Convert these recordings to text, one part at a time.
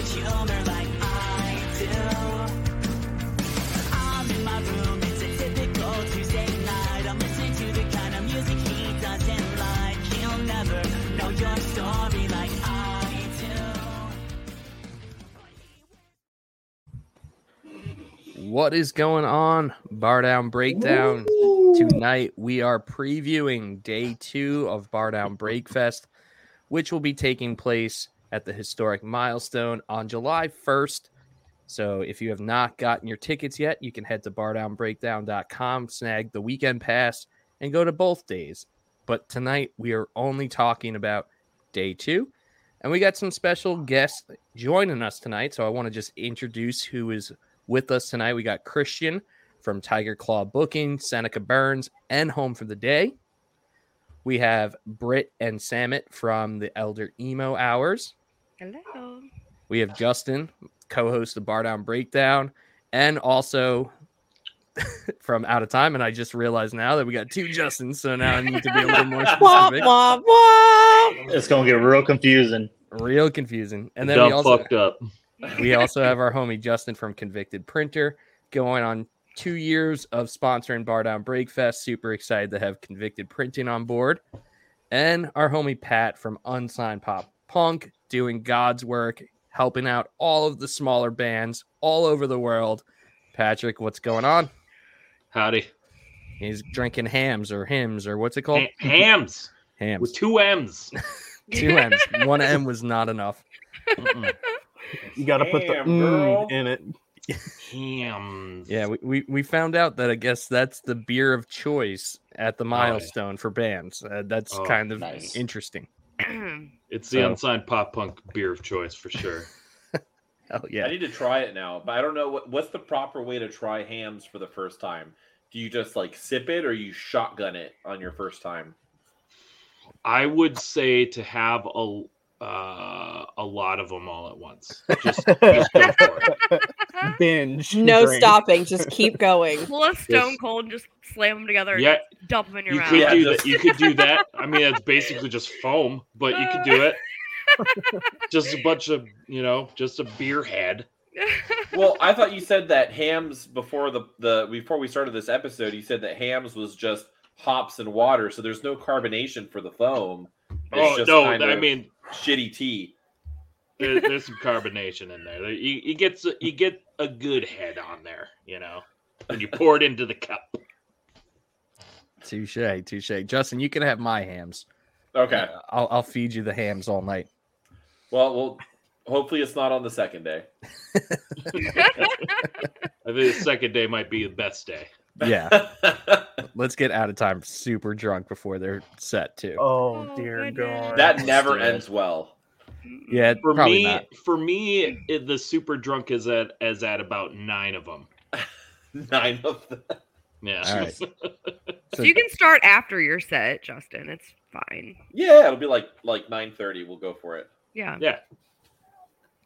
much humor like I do. I'm in my room, it's a typical Tuesday night. I'm listening to the kind of music he doesn't like. He'll never know your story like I do. What is going on? Bardown Breakdown. Tonight we are previewing day two of Bardown BreakFest, which will be taking place at the historic milestone on July 1st. So if you have not gotten your tickets yet, you can head to bardownbreakdown.com, snag the weekend pass, and go to both days. But tonight we are only talking about day two. And we got some special guests joining us tonight. So I want to just introduce who is with us tonight. We got Christian from Tiger Claw Booking, Seneca Burns, and Home for the Day. We have Britt and Samit from the Elder Emo Hours. Hello. We have Justin, co-host of Bardown Breakdown, and also from Out of Time. And I just realized now that we got two Justins, so now I need to be a little more Womp, specific. womp, womp. It's gonna get real confusing. Real confusing. And then Dumb we also fucked up. we also have our homie Justin from Convicted Printer going on two years of sponsoring Bardown BreakFest. Super excited to have Convicted Printing on board. And our homie Pat from Unsigned Pop Punk doing God's work, helping out all of the smaller bands all over the world. Patrick, what's going on? Howdy. He's drinking Hamm's or hymns or what's it called? Ha- Hamm's Hamm's. with two M's. Two M's. One M was not enough. Mm-mm. You got to put the Damn, mm in it. Hamm's. Yeah, we, we, we found out that I guess that's the beer of choice at the yeah. milestone for bands. Uh, that's Oh, kind of nice. interesting. It's the So- unsigned pop punk beer of choice for sure. Hell I need to try it now, but I don't know what what's the proper way to try Hamm's for the first time. Do you just like sip it or you shotgun it on your first time? I would say to have a uh, a lot of them all at once. Just, just go for it. Binge. No drink. stopping. Just keep going. Pull a stone cold just slam them together and Yeah, dump them in your you mouth. could Yeah, do just- that. You could do that. I mean, it's basically just foam, but you could do it. Just a bunch of you know, just a beer head. Well, I thought you said that Hamm's before the the before we started this episode, you said that Hamm's was just hops and water, so there's no carbonation for the foam. It's oh just no, kind I of mean shitty tea. There, there's some carbonation in there. You, you get you get a good head on there, you know, and you pour it into the cup. Touche, touche. Justin, you can have my Hamm's. Okay. Uh, I'll, I'll feed you the Hamm's all night. Well, well, hopefully it's not on the second day. I think the second day might be the best day. Yeah. Let's get out of time super drunk before they're set too. Oh Oh, dear goodness. God. that never ends well. Yeah, For probably me, not. for me, it, the super drunk is at is at about nine of them. Nine of them. Yeah. All right. so So- you can start after your set, Justin. It's fine. Yeah, it'll be like like nine thirty. We'll go for it. Yeah. yeah.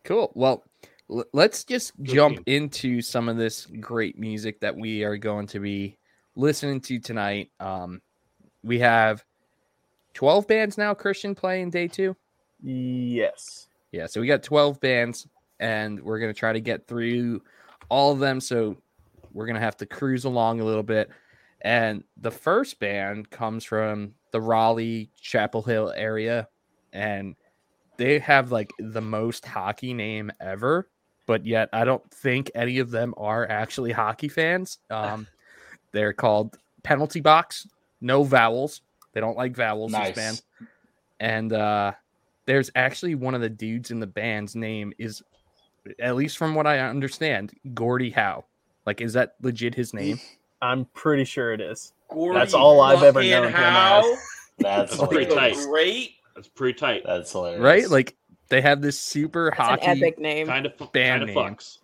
Cool. Well, l- let's just jump into some of this great music that we are going to be listening to tonight. Um, we have 12 bands now, Christian, playing day two. Yes. Yeah, so we got 12 bands, and we're going to try to get through all of them. So we're going to have to cruise along a little bit. And the first band comes from the Raleigh Chapel Hill area, and they have like the most hockey name ever, but yet I don't think any of them are actually hockey fans. Um, they're called Penalty Box, no vowels. They don't like vowels, this Nice. band. And uh, there's actually one of the dudes in the band's name is, at least from what I understand, Gordy Howe. Like, is that legit his name? I'm pretty sure it is. Gordy That's all I've ever fucking known him as. That's That's pretty tight. Great. That's pretty tight. That's hilarious. Right? Like, they have this super It's an hockey, epic name. Kind of Band kind of name. fucks.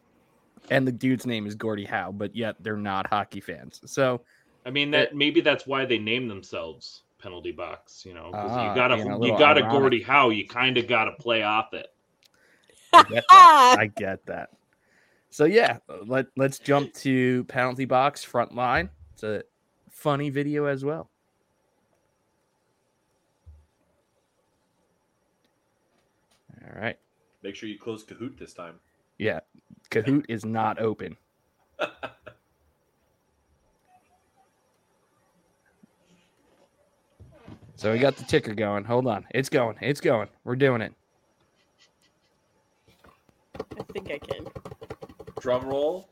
and the dude's name is Gordy Howe, but yet they're not hockey fans. So, I mean that maybe that's why they name themselves penalty box. You know, 'cause Ah, you got to a you got to ironic. Gordy Howe. You kind of got to play off it. I get that. I get that. So yeah, let let's jump to penalty box front line. It's a funny video as well. All right. Make sure you close Kahoot this time. Yeah, Kahoot is not open. So we got the ticker going. Hold on. It's going. It's going. We're doing it. I think I can. Drum roll.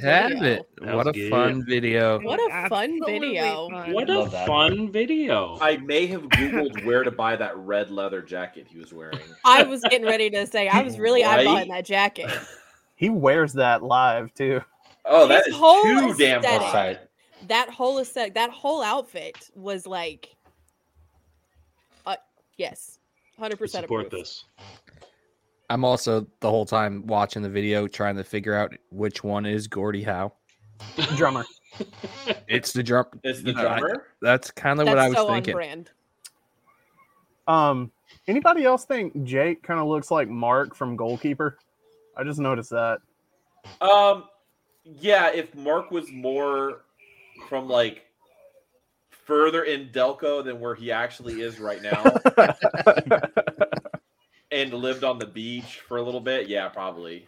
Have video. it. That What a good. fun video. What a fun Absolutely video. fun. What a fun video. I may have googled where to buy that red leather jacket he was wearing. I was getting ready to say I was really Right? eyeballing that jacket. He wears that live too. Oh, that His is whole too damn aesthetic. hot. That whole aesthetic, that whole outfit was like, uh, yes, hundred percent Support approve. this. I'm also the whole time watching the video trying to figure out which one is Gordy Howe. Drummer. It's the drum. It's the you know, I- drummer. that's kind of what I was so thinking. on brand. Um, anybody else think Jake kind of looks like Mark from Goalkeeper? I just noticed that. Um, yeah. If Mark was more from like further in Delco than where he actually is right now, and lived on the beach for a little bit, yeah, probably.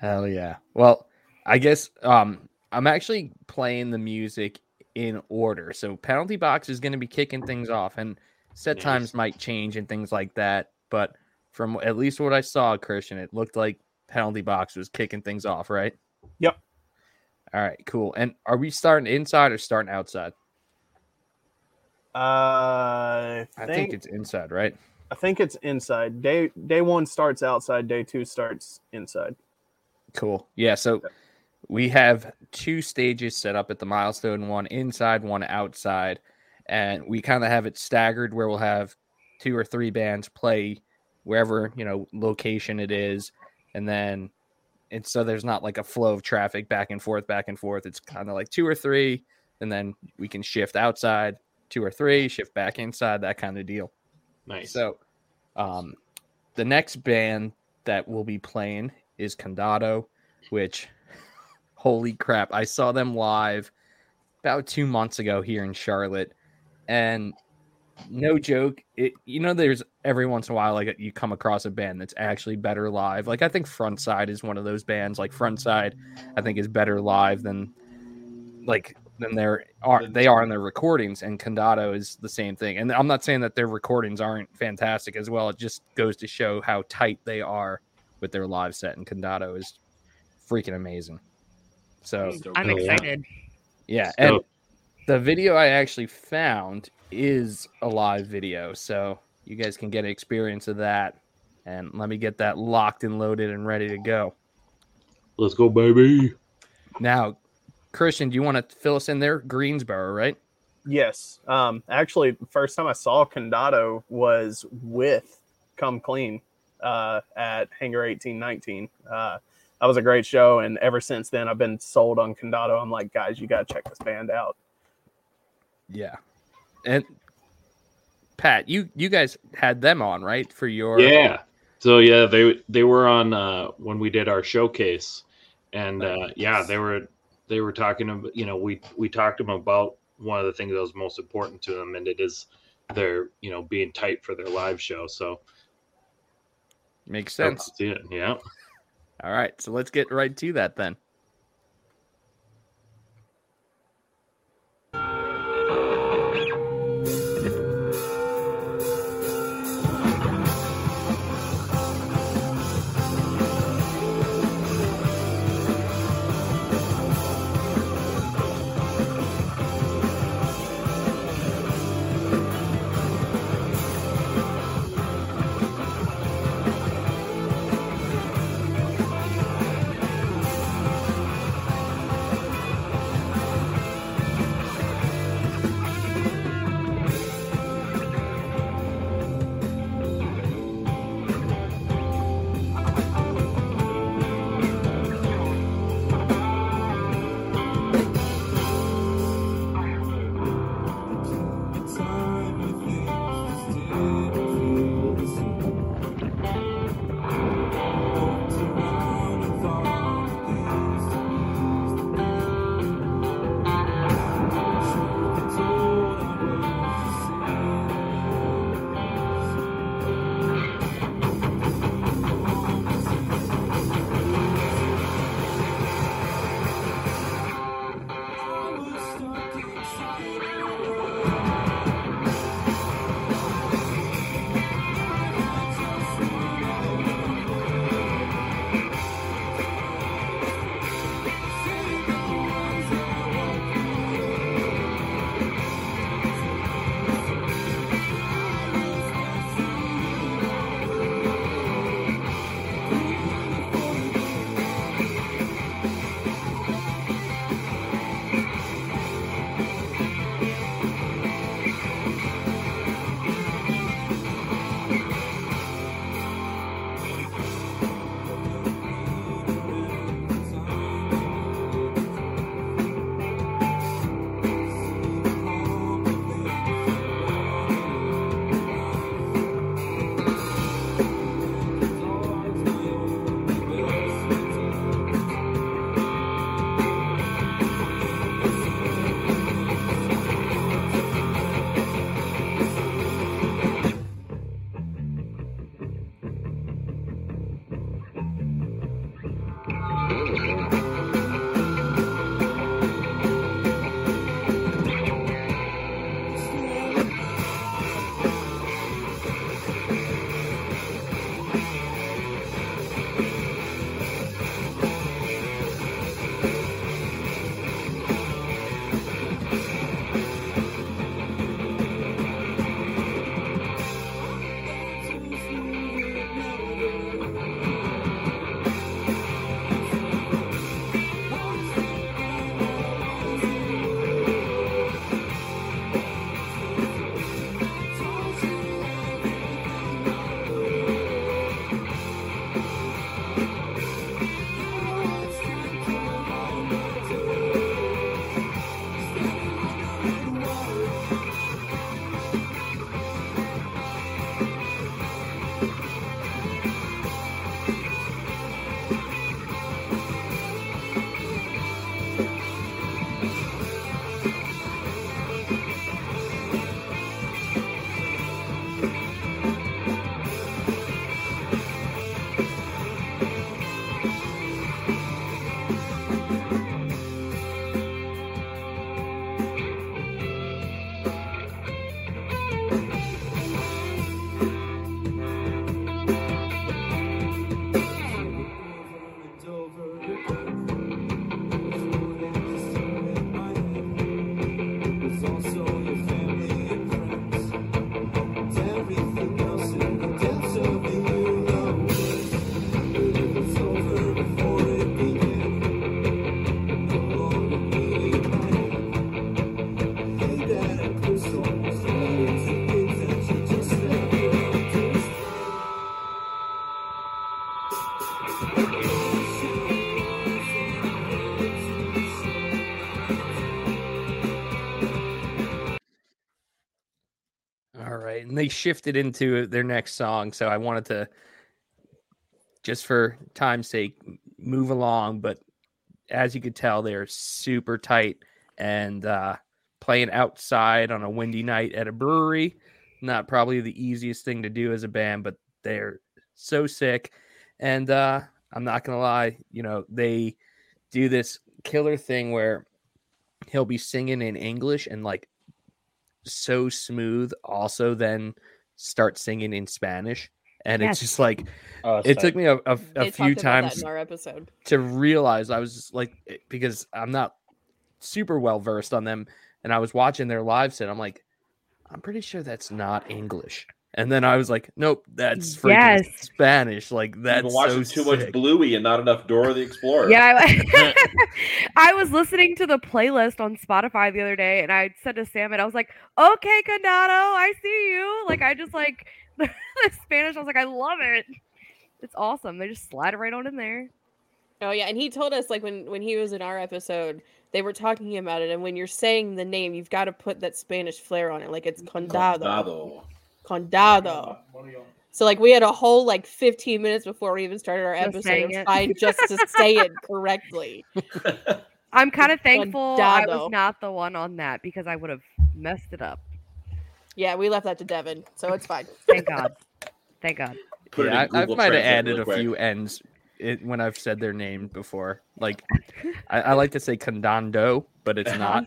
Hell yeah. Well, I guess um I'm actually playing the music in order. So penalty box is going to be kicking things off and set Nice. times might change and things like that, but from at least what I saw Christian, it looked like penalty box was kicking things off, right? Yep. All right, cool. And are we starting inside or starting outside? Uh, I I think, think it's inside, right? I think it's inside. Day day one starts outside. Day two starts inside. Cool. Yeah. So we have two stages set up at the milestone one inside, one outside. And we kind of have it staggered where we'll have two or three bands play wherever, you know, location it is. And then, and so there's not like a flow of traffic back and forth, back and forth. It's kind of like two or three. And then we can shift outside, two or three, shift back inside, that kind of deal. Nice. So, um, the next band that will be playing is Condado, which, holy crap, I saw them live about two months ago here in Charlotte, and no joke, it you know, there's every once in a while like you come across a band that's actually better live. Like I think Frontside is one of those bands. Like Frontside, I think is better live than like than they're they are in their recordings and Condado is the same thing. And I'm not saying that their recordings aren't fantastic as well. It just goes to show how tight they are with their live set and Condado is freaking amazing. So I'm Oh, excited. yeah, and the video I actually found is a live video, so you guys can get an experience of that. And let me get that locked and loaded and ready to go. Let's go, baby. Now, Christian, do you want to fill us in there? Greensboro, right? Yes. Um, actually, the first time I saw Condado was with Come Clean uh, at Hangar 1819. Uh, that was a great show, and ever since then, I've been sold on Condado. I'm like, guys, you got to check this band out. Yeah. And Pat, you you guys had them on, right? For your Yeah. So yeah, they they were on uh, when we did our showcase, and uh, yeah, they were they were talking about you know we we talked to them about one of the things that was most important to them, and it is their you know being tight for their live show. So makes sense. Yeah. All right, so let's get right to that then. They shifted into their next song, so I wanted to, just for time's sake, move along. But as you could tell, they're super tight and uh, playing outside on a windy night at a brewery. Not probably the easiest thing to do as a band, but they're so sick. And uh, I'm not gonna lie, you know, they do this killer thing where he'll be singing in English and like so smooth also then start singing in Spanish. And Yes. it's just like Oh, it took me a, a, a few talked about that times in our episode. to realize I was just like eh, because I'm not super well versed on them and I was watching their live set. I'm like, I'm pretty sure that's not English. And then I was like, nope, that's freaking Yes. Spanish. Like You've been watching so too much. Bluey and not enough Dora the Explorer. Yeah, I, I was listening to the playlist on Spotify the other day, and I said to Sam, and I was like, "Okay, Condado, I see you." Like, I just like the Spanish. I was like, "I love it. It's awesome." They just slide it right on in there. Oh yeah, and he told us like when when he was in our episode, they were talking about it, and when you're saying the name, you've got to put that Spanish flair on it, like it's condado, Condado. Condado. So like we had a whole like 15 minutes before we even started our Just episode of it. trying just to say it correctly. I'm kind of thankful I was not the one on that because I would have messed it up. Yeah, we left that to Devin, so it's fine. Thank God. Thank God. Put yeah, I, I might have added a quick. few ends it, when I've said their name before. Like I, I like to say condando, but it's not.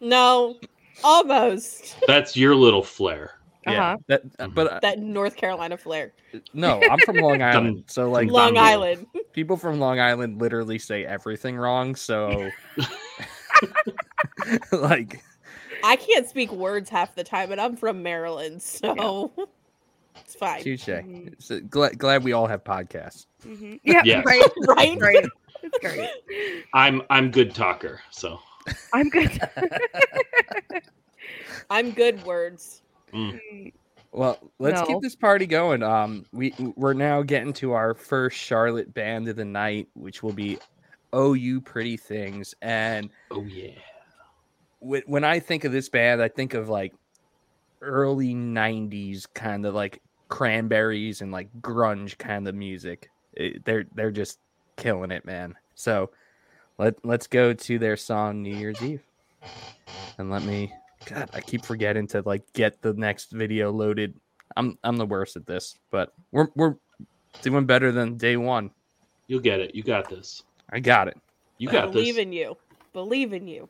No, almost That's your little flair. Yeah, Uh-huh. that, uh, but uh, that North Carolina flair. no, I'm from Long Island, so like Long Condando. Island. people from Long Island literally say everything wrong. So, like, I can't speak words half the time, and I'm from Maryland, so it's fine. touche. Mhm. So, glad, glad we all have podcasts. hmm Yeah, Yes. right. Right? Right. It's great. I'm I'm good talker, so I'm good. I'm good words. Well, let's No. keep this party going. Um, we we're now getting to our first Charlotte band of the night, which will be "Oh You Pretty Things." And oh yeah. when when I think of this band, I think of like early '90s kind of like cranberries and like grunge kind of music. It- they're they're just killing it, man. So let let's go to their song "New Year's Eve," and let me. God, I keep forgetting to like get the next video loaded. I'm I'm the worst at this, but we're we're doing better than day one. You'll get it. You got this. I got it. You got Believe this. in you. Believe in you.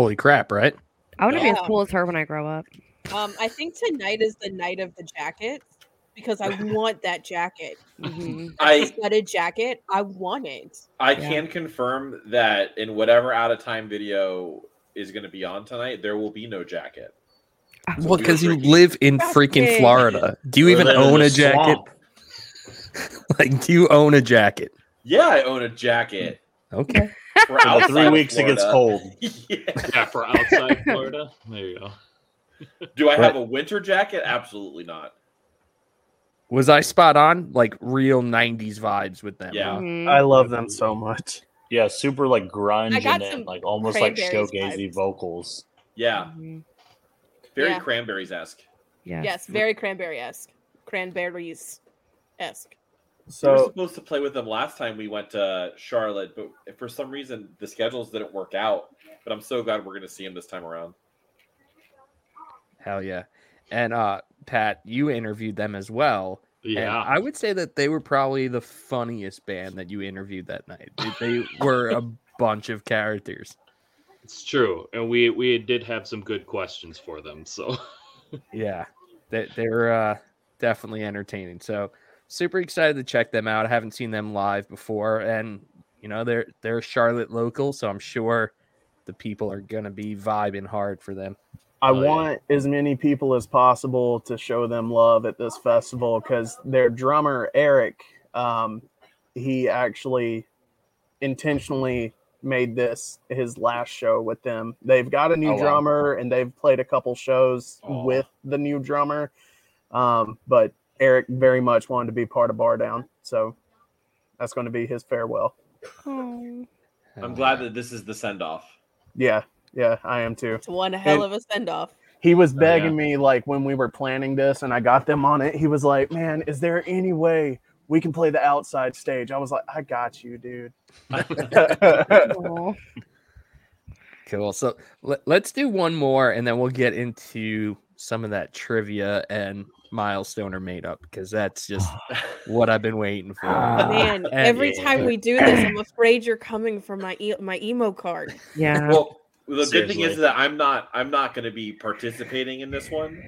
Holy crap! Right? I want to be as cool as her when I grow up. Um, I think tonight is the night of the jacket because I want that jacket. Mhm. I Studded jacket. I want it. I Yeah. can confirm that in whatever out of time video is going to be on tonight, there will be no jacket. So Well, because were you live in That's freaking. Florida. Do you We're even own the a jacket? Like, do you own a jacket? Yeah, I own a jacket. Okay. For For outside three of weeks it gets Florida. cold. yeah. Yeah, for outside Florida. There you go. Do I have a winter jacket? Absolutely not. Was I spot on? Like real '90s vibes with them. Yeah. huh? Mhm. I love them so much. Yeah, super like grunge I got in it, like almost like Cranberries shoegazy vibes. vocals. Yeah, Mhm. very Yeah. cranberries esque. Yes. Yes, very cranberry esque. Cranberries esque. We were supposed to play with them last time we went to Charlotte, but for some reason the schedules didn't work out. But I'm so glad we're going to see them this time around. Hell yeah. And uh Pat, you interviewed them as well. And Yeah. I would say that they were probably the funniest band that you interviewed that night. They, they were a bunch of characters. It's true, and we we did have some good questions for them. So Yeah. They they're uh definitely entertaining. So super excited to check them out. I haven't seen them live before and you know they're they're Charlotte local, so I'm sure the people are gonna be vibing hard for them. I Oh, yeah. want as many people as possible to show them love at this festival because their drummer Eric, um, he actually intentionally made this his last show with them. They've got a new Oh, wow. drummer and they've played a couple shows Aw. with the new drummer, um, but Eric very much wanted to be part of Bardown, so that's going to be his farewell. Oh. I'm glad that this is the send off. Yeah, yeah, I am too. It's one hell And- of a send off. he was Oh, begging yeah. me like when we were planning this and I got them on it. He was like, "Man, is there any way we can play the outside stage?" I was like, "I got you, dude." Cool. So let, let's do one more and then we'll get into some of that trivia and milestone or made up because that's just what I've been waiting for. Man, and- every time we do this, I'm afraid you're coming for my e- my emo card. Yeah. Well, the good thing is that I'm not I'm not going to be participating in this one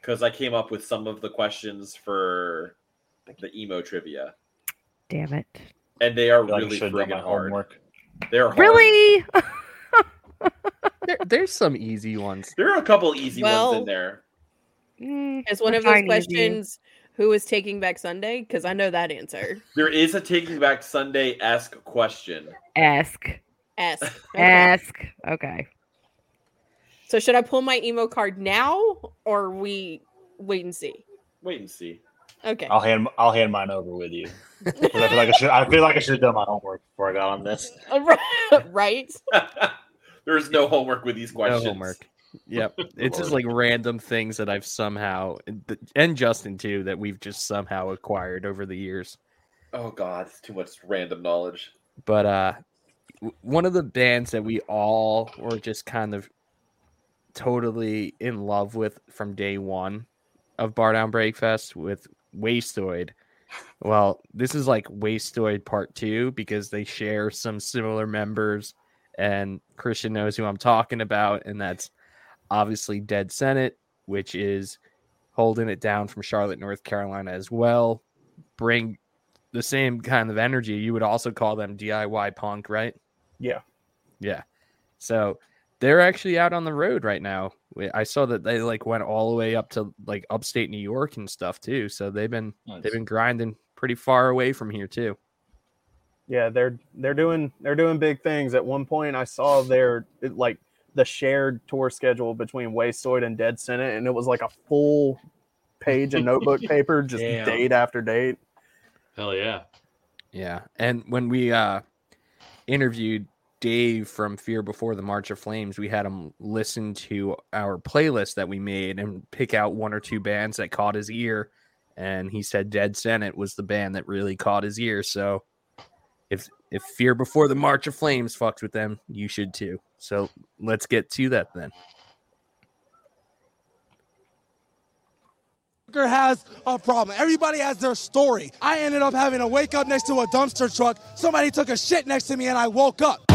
because I came up with some of the questions for the emo trivia, Damn it. and they are I feel like I really should have done my friggin' hard. homework. They're hard. Really? There, there's some easy ones. There are a couple easy ones in there. Mm, It's one of those questions. Who is taking back Sunday? Because I know that answer. There is a Taking Back Sunday esque question. Ask. Ask. Okay. Ask. Okay. So should I pull my emo card now, or we wait and see? Wait and see. Okay. I'll hand I'll hand mine over with you. I feel like I should I feel like I should have done my homework before I got on this. right. There's no homework with these No questions. homework. Yep. It's just like random things that I've somehow, and Justin too, that we've just somehow acquired over the years. Oh God, it's too much random knowledge. but uh one of the bands that we all were just kind of totally in love with from day one of Bardown BreakFest with Wastoid. Well, this is like Wastoid part two because they share some similar members, and Christian knows who I'm talking about, and that's obviously Dead Senate, which is holding it down from Charlotte, North Carolina as well. Bring the same kind of energy. You would also call them DIY punk, right? Yeah. Yeah. So they're actually out on the road right now. I saw that they like went all the way up to like upstate New York and stuff too. So they've been they've been grinding pretty far away from here too. Yeah, they're they're doing they're doing big things. At one point, I saw their it- like the shared tour schedule between Wastoid and Dead Senate, and it was like a full page of notebook paper, just Damn. date after date. hell yeah. Yeah. And when we uh interviewed Dave from Fear Before the March of Flames, we had him listen to our playlist that we made and pick out one or two bands that caught his ear. And he said Dead Senate was the band that really caught his ear. So if if Fear Before the March of Flames fucks with them, you should too. So let's get to that then. Has a problem. Everybody has their story. I ended up having to wake up next to a dumpster truck. Somebody took a shit next to me and I woke up.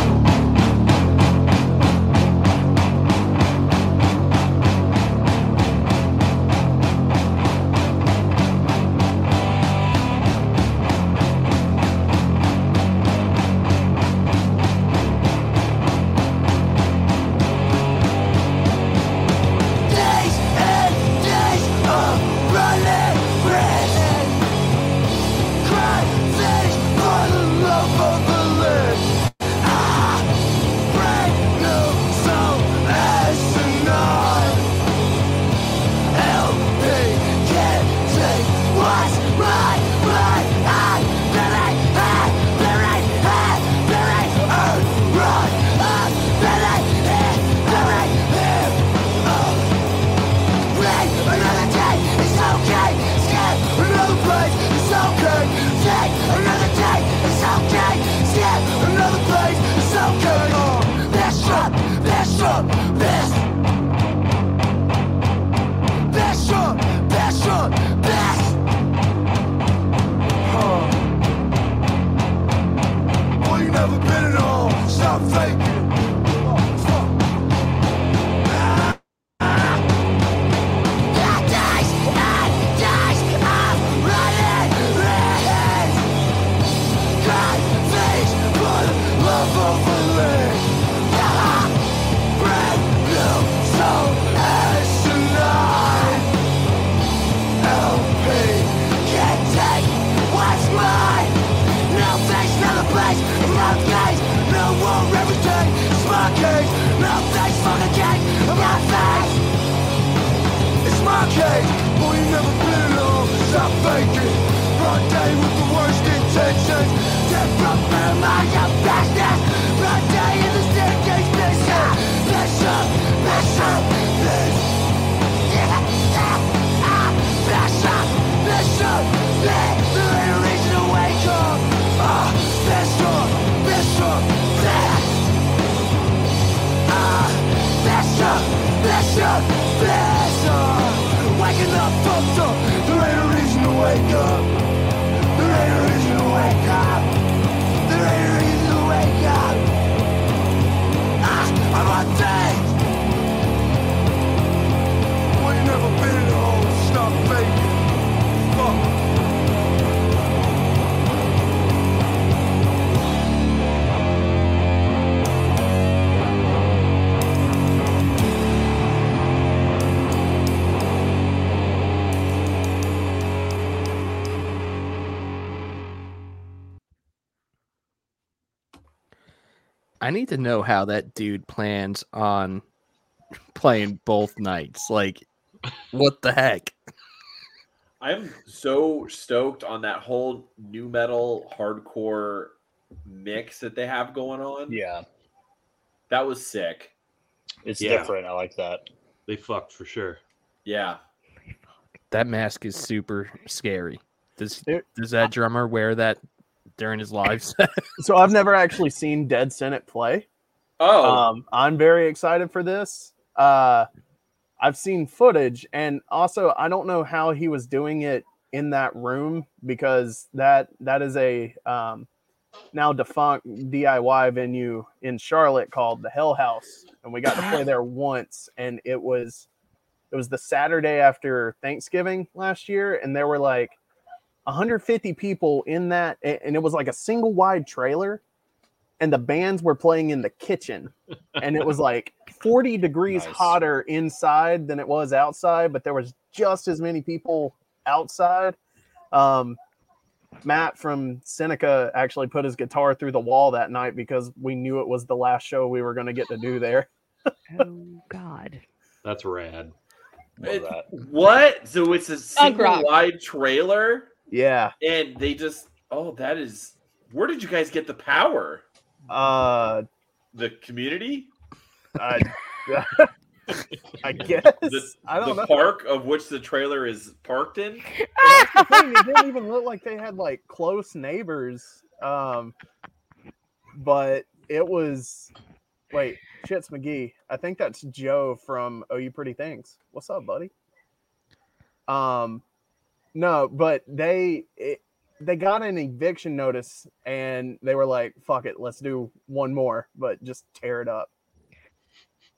I need to know how that dude plans on playing both nights. Like, what the heck? I'm so stoked on that whole new metal hardcore mix that they have going on. Yeah, That was sick. it's Yeah. different. I like that. They fucked for sure. Yeah. That mask is super scary. Does does that drummer wear that during his live set? So I've never actually seen Dead Senate play. Oh, Um, I'm very excited for this. Uh, I've seen footage, and also I don't know how he was doing it in that room because that that is a um, now defunct DIY venue in Charlotte called the Hell House, and we got to play there once, and it was it was the Saturday after Thanksgiving last year, and there were like 150 people in that, and it was like a single wide trailer, and the bands were playing in the kitchen, and it was like 40 degrees Nice. hotter inside than it was outside, but there was just as many people outside. Um, Matt from Seneca actually put his guitar through the wall that night because we knew it was the last show we were going to get to do there. Oh God. That's rad. It- that. what? So it's a single wide trailer, Yeah. and they just oh, that is. Where did you guys get the power? Uh, The community, I, I guess. the, I don't the know. park of which the trailer is parked in. That's thing, It didn't even look like they had like close neighbors. Um, but it was wait, shits McGee. I think that's Joe from Oh You Pretty Things. What's up, buddy? Um, no, but they it, they got an eviction notice and they were like, "Fuck it, let's do one more, but just tear it up."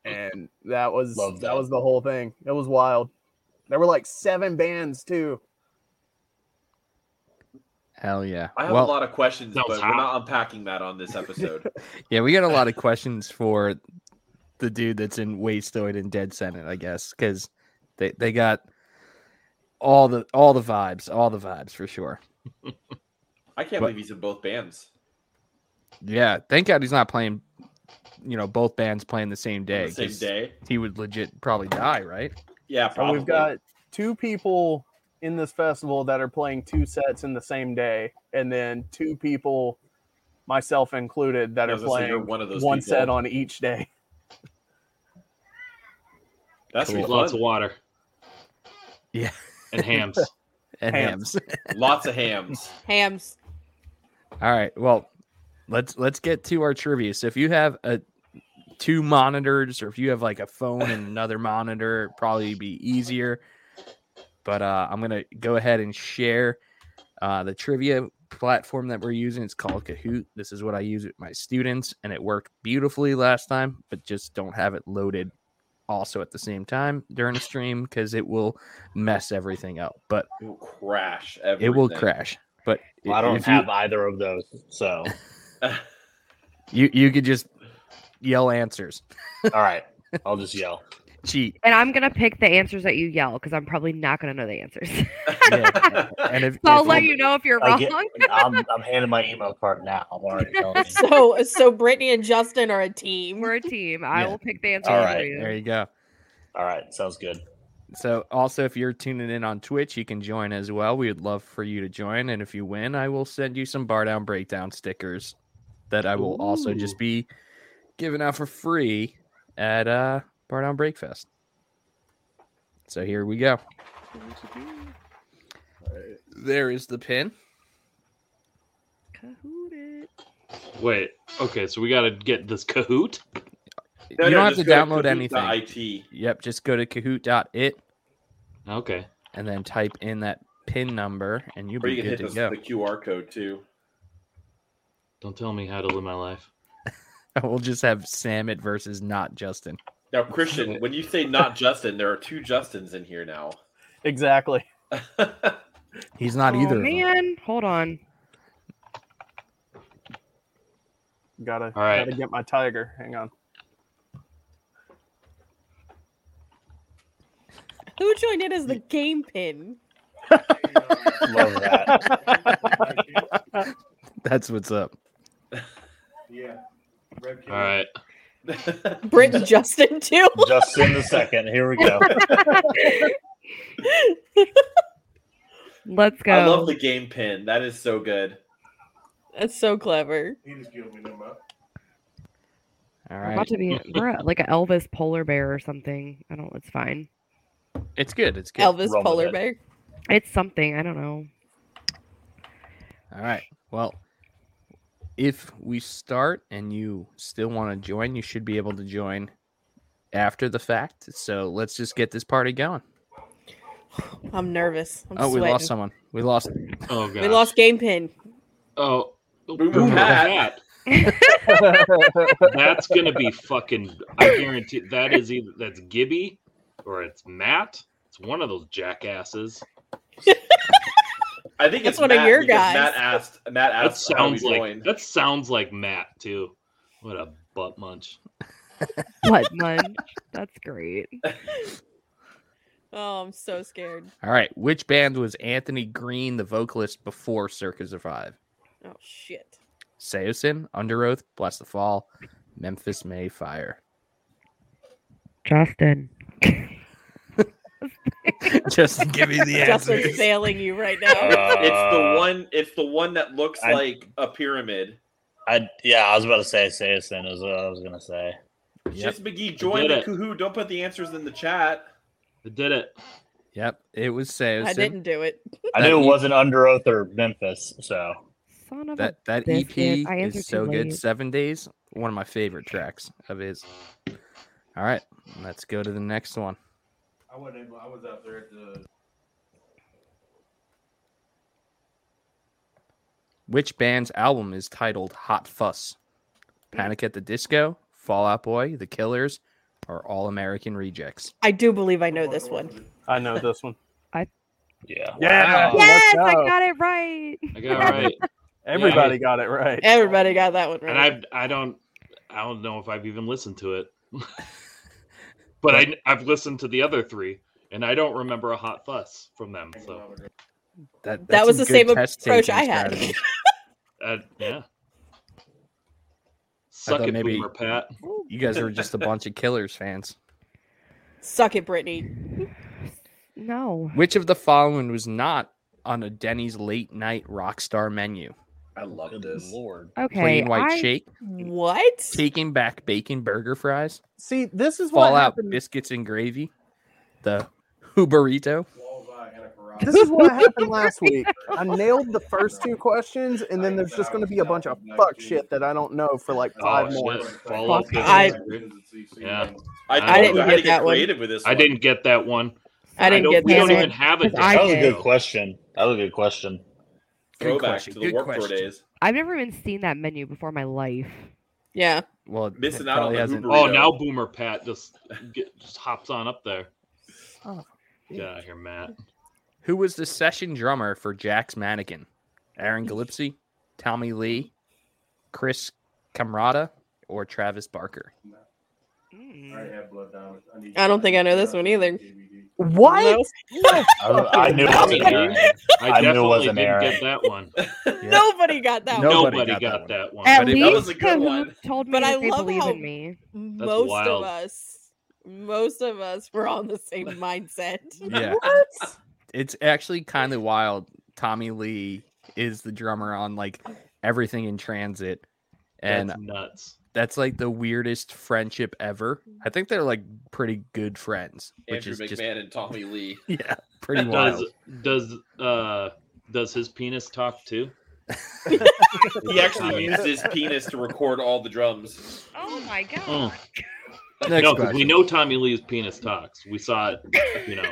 And that was that that. was the whole thing. It was wild. There were like seven bands too. Hell yeah. I have well, a lot of questions, Sounds but we're not unpacking that on this episode. yeah, we got a lot of questions for the dude that's in Wastoid and Dead Senate, I guess, because they they got all the all the vibes, all the vibes for sure. I can't But- believe he's in both bands. Yeah, thank God he's not playing. You know, both bands playing the same day. the same 'cause day. He would legit probably die, right? Yeah, So we've got two people in this festival that are playing two sets in the same day, and then two people, myself included, that I are was gonna say, you're playing one of those one people. set on each day. That's With pretty lots of water Yeah, and Hamm's. and Hamm's. Hamm's. Lots of Hamm's. Hamm's. All right. Well, let's let's get to our trivia. So if you have a two monitors or if you have like a phone and another monitor, it'd probably be easier. But uh, I'm gonna go ahead and share uh, the trivia platform that we're using. It's called Kahoot. This is what I use with my students, and it worked beautifully last time. But just don't have it loaded also at the same time during a stream because it will mess everything up. But It will crash. it will crash. But Well, I don't if you- have either of those, so you you could just yell answers. all right. I'll just yell. cheat. And I'm gonna pick the answers that you yell because I'm probably not gonna know the answers. Yeah. And if, so I'll let you- you know if you're I wrong. get, I'm, I'm handing my email card now. I'm already telling. So so Brittany and Justin are a team. We're a team. I Yeah. will pick the answer All for you. there you go. All right, sounds good. So also if you're tuning in on Twitch, you can join as well. We would love for you to join. And if you win, I will send you some Bardown Breakdown stickers that I will also just be giving out for free at uh Bardown BreakFest. So here we go. There is the pin. Kahoot it. Wait. Okay, so we got to get this Kahoot. No, you no, don't have to just go download anything. Kahoot.it. Yep, just go to kahoot.it Okay. and then type in that pin number and you'll Or be you can good hit to the, go. the QR code too. Don't tell me how to live my life. We'll just have Sam it versus not Justin. Now, Christian, when you say not Justin, there are two Justins in here now. Exactly. He's not oh, either. of them. man. Hold on. Gotta All right. gotta get my tiger. Hang on. Who joined in as the game pin? Love that. That's what's up. Yeah. All right. Britt and Justin too. Justin the second. Here we go. Let's go. I love the game pin. That is so good. That's so clever. All right. We're about to be we're like an Elvis polar bear or something. I don't. It's fine. It's good. It's good. Elvis Run with Polar it. Bear. It's something. I don't know. All right. Well, if we start and you still want to join, you should be able to join after the fact. So let's just get this party going. I'm nervous. I'm oh, we lost someone. We lost. Oh god. We lost game pin. Oh. Boomer Boomer Pat. Pat. That's gonna be fucking. I guarantee that is either that's Gibby or it's Matt. It's one of those jackasses. I think That's it's one of your guys. Matt asked. Matt That asked how we sounds like joined. that sounds like Matt too. What a butt munch. What munch? That's great. Oh, I'm so scared. All right. Which band was Anthony Green, the vocalist, before Circa Survive? Oh shit. Saosin, Under Oath, Bless the Fall, Memphis May Fire. Justin. Just give me the answer. Justin's failing you right now. it's the Uh, one. It's the one that looks I- like a pyramid. I yeah, I was about to say Saosin is what I was gonna say. Yep. Just McGee, join did the it. Kahoot. Don't put the answers in the chat. I did it. Yep. It was Saosin. I didn't do it. I knew it wasn't Under Oath or Memphis, so Son of That that. EP is so too good. late. Seven Days, one of my favorite tracks of his. All right, let's go to the next one. I wasn't able. I was out there at the. Which band's album is titled Hot Fuss? Panic at the Disco, Fallout Boy, The Killers, or All American Rejects? I do believe I know this one. I know this one. I yeah. Yeah. Wow. Yes, I got it right. I got it right. Everybody got it right. Everybody got that one and right. I I don't I don't know if I've even listened to it. but I I've listened to the other three and I don't remember a hot fuss from them. So That, That was the same approach I had. uh, yeah. Suck thought it, maybe- Boomer Pat. You guys are just a bunch of Killers fans. Suck it, Brittany. No. Which of the following was not on a Denny's late night rock star menu? I love Good this. lord. Okay. Plain white I- shake, What? taking back bacon burger fries, See, this is what Fallout happened. biscuits and gravy, the Huberito, a garage. This is what happened last week. I nailed the first two questions, and then there's just going to be a bunch of fuck shit that I don't know for like five Oh, more. Fallout Fuck. I- Yeah. I, I told didn't you get to get that one. with this. I one. didn't get that one. I didn't don't- get We that don't one. even have it. That was a good question. That was a good question. Good Throwback question, to the good Warped Tour question. days. I've never even seen that menu before in my life. Yeah. Well, Missing out on probably the hasn't- Oh, now Boomer Pat just get, just hops on up there. Oh, Get out of here, Matt. Who was the session drummer for Jack's Mannequin? Aaron Gillespie, Tommy Lee, Chris Camrata, or Travis Barker? Mm. I already have blood diamonds. need I don't think I know this one either. DVD. What? No. I, I knew it wasn't Aaron. I, I knew it definitely wasn't didn't Aaron. get that one. Nobody got that No. one. Nobody Nobody, got got, that that one. At But least That was a good one. told me But I love believe how- in me. Most wild. of us Most of us were on the same mindset. Yeah. It's actually kind of wild. Tommy Lee is the drummer on like everything in transit. And That's nuts. That's like the weirdest friendship ever. I think they're like pretty good friends, which Andrew is McMahon just and Tommy Lee. yeah, pretty wild. Does does uh does his penis talk too? He actually used his penis to record all the drums. Oh my god. Mm. Next no, 'cause we know Tommy Lee's penis talks. We saw it, you know,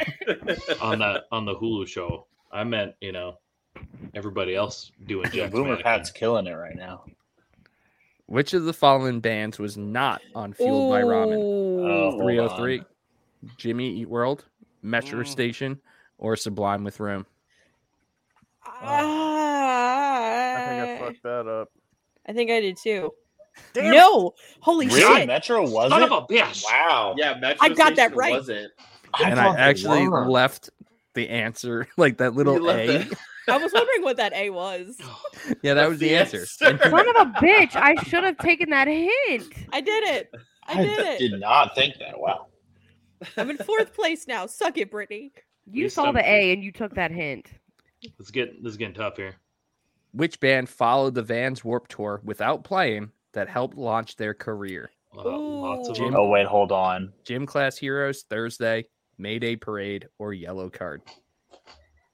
on that on the Hulu show. I meant, you know, everybody else doing Yeah, Jack's Boomer Pat's killing it right now. Which of the following bands was not on Fueled by Ramen? Oh, 303, Jimmy Eat World, Metro Mm. Station, or Sublime with Rome? I think I I, fucked that up. I think I did too. Damn no, holy Really? shit! Metro was Son it? of a bitch. Wow. Yeah, Metro I got that right. Wasn't. and thought I actually left the answer, like that little You left A. the- I was wondering what that A was. Yeah, that was the the answer. answer. Son of a bitch! I should have taken that hint. I did it. I I did it. did not think that. Wow. I'm in fourth place now. Suck it, Brittany. You least saw the A and you took that hint. Let's get this is getting tough here. which band followed the Vans Warp Tour without playing that helped launch their career? Uh, lots of Ooh. Oh wait, hold on. Gym Class Heroes, Thursday, Mayday Parade, or Yellow Card?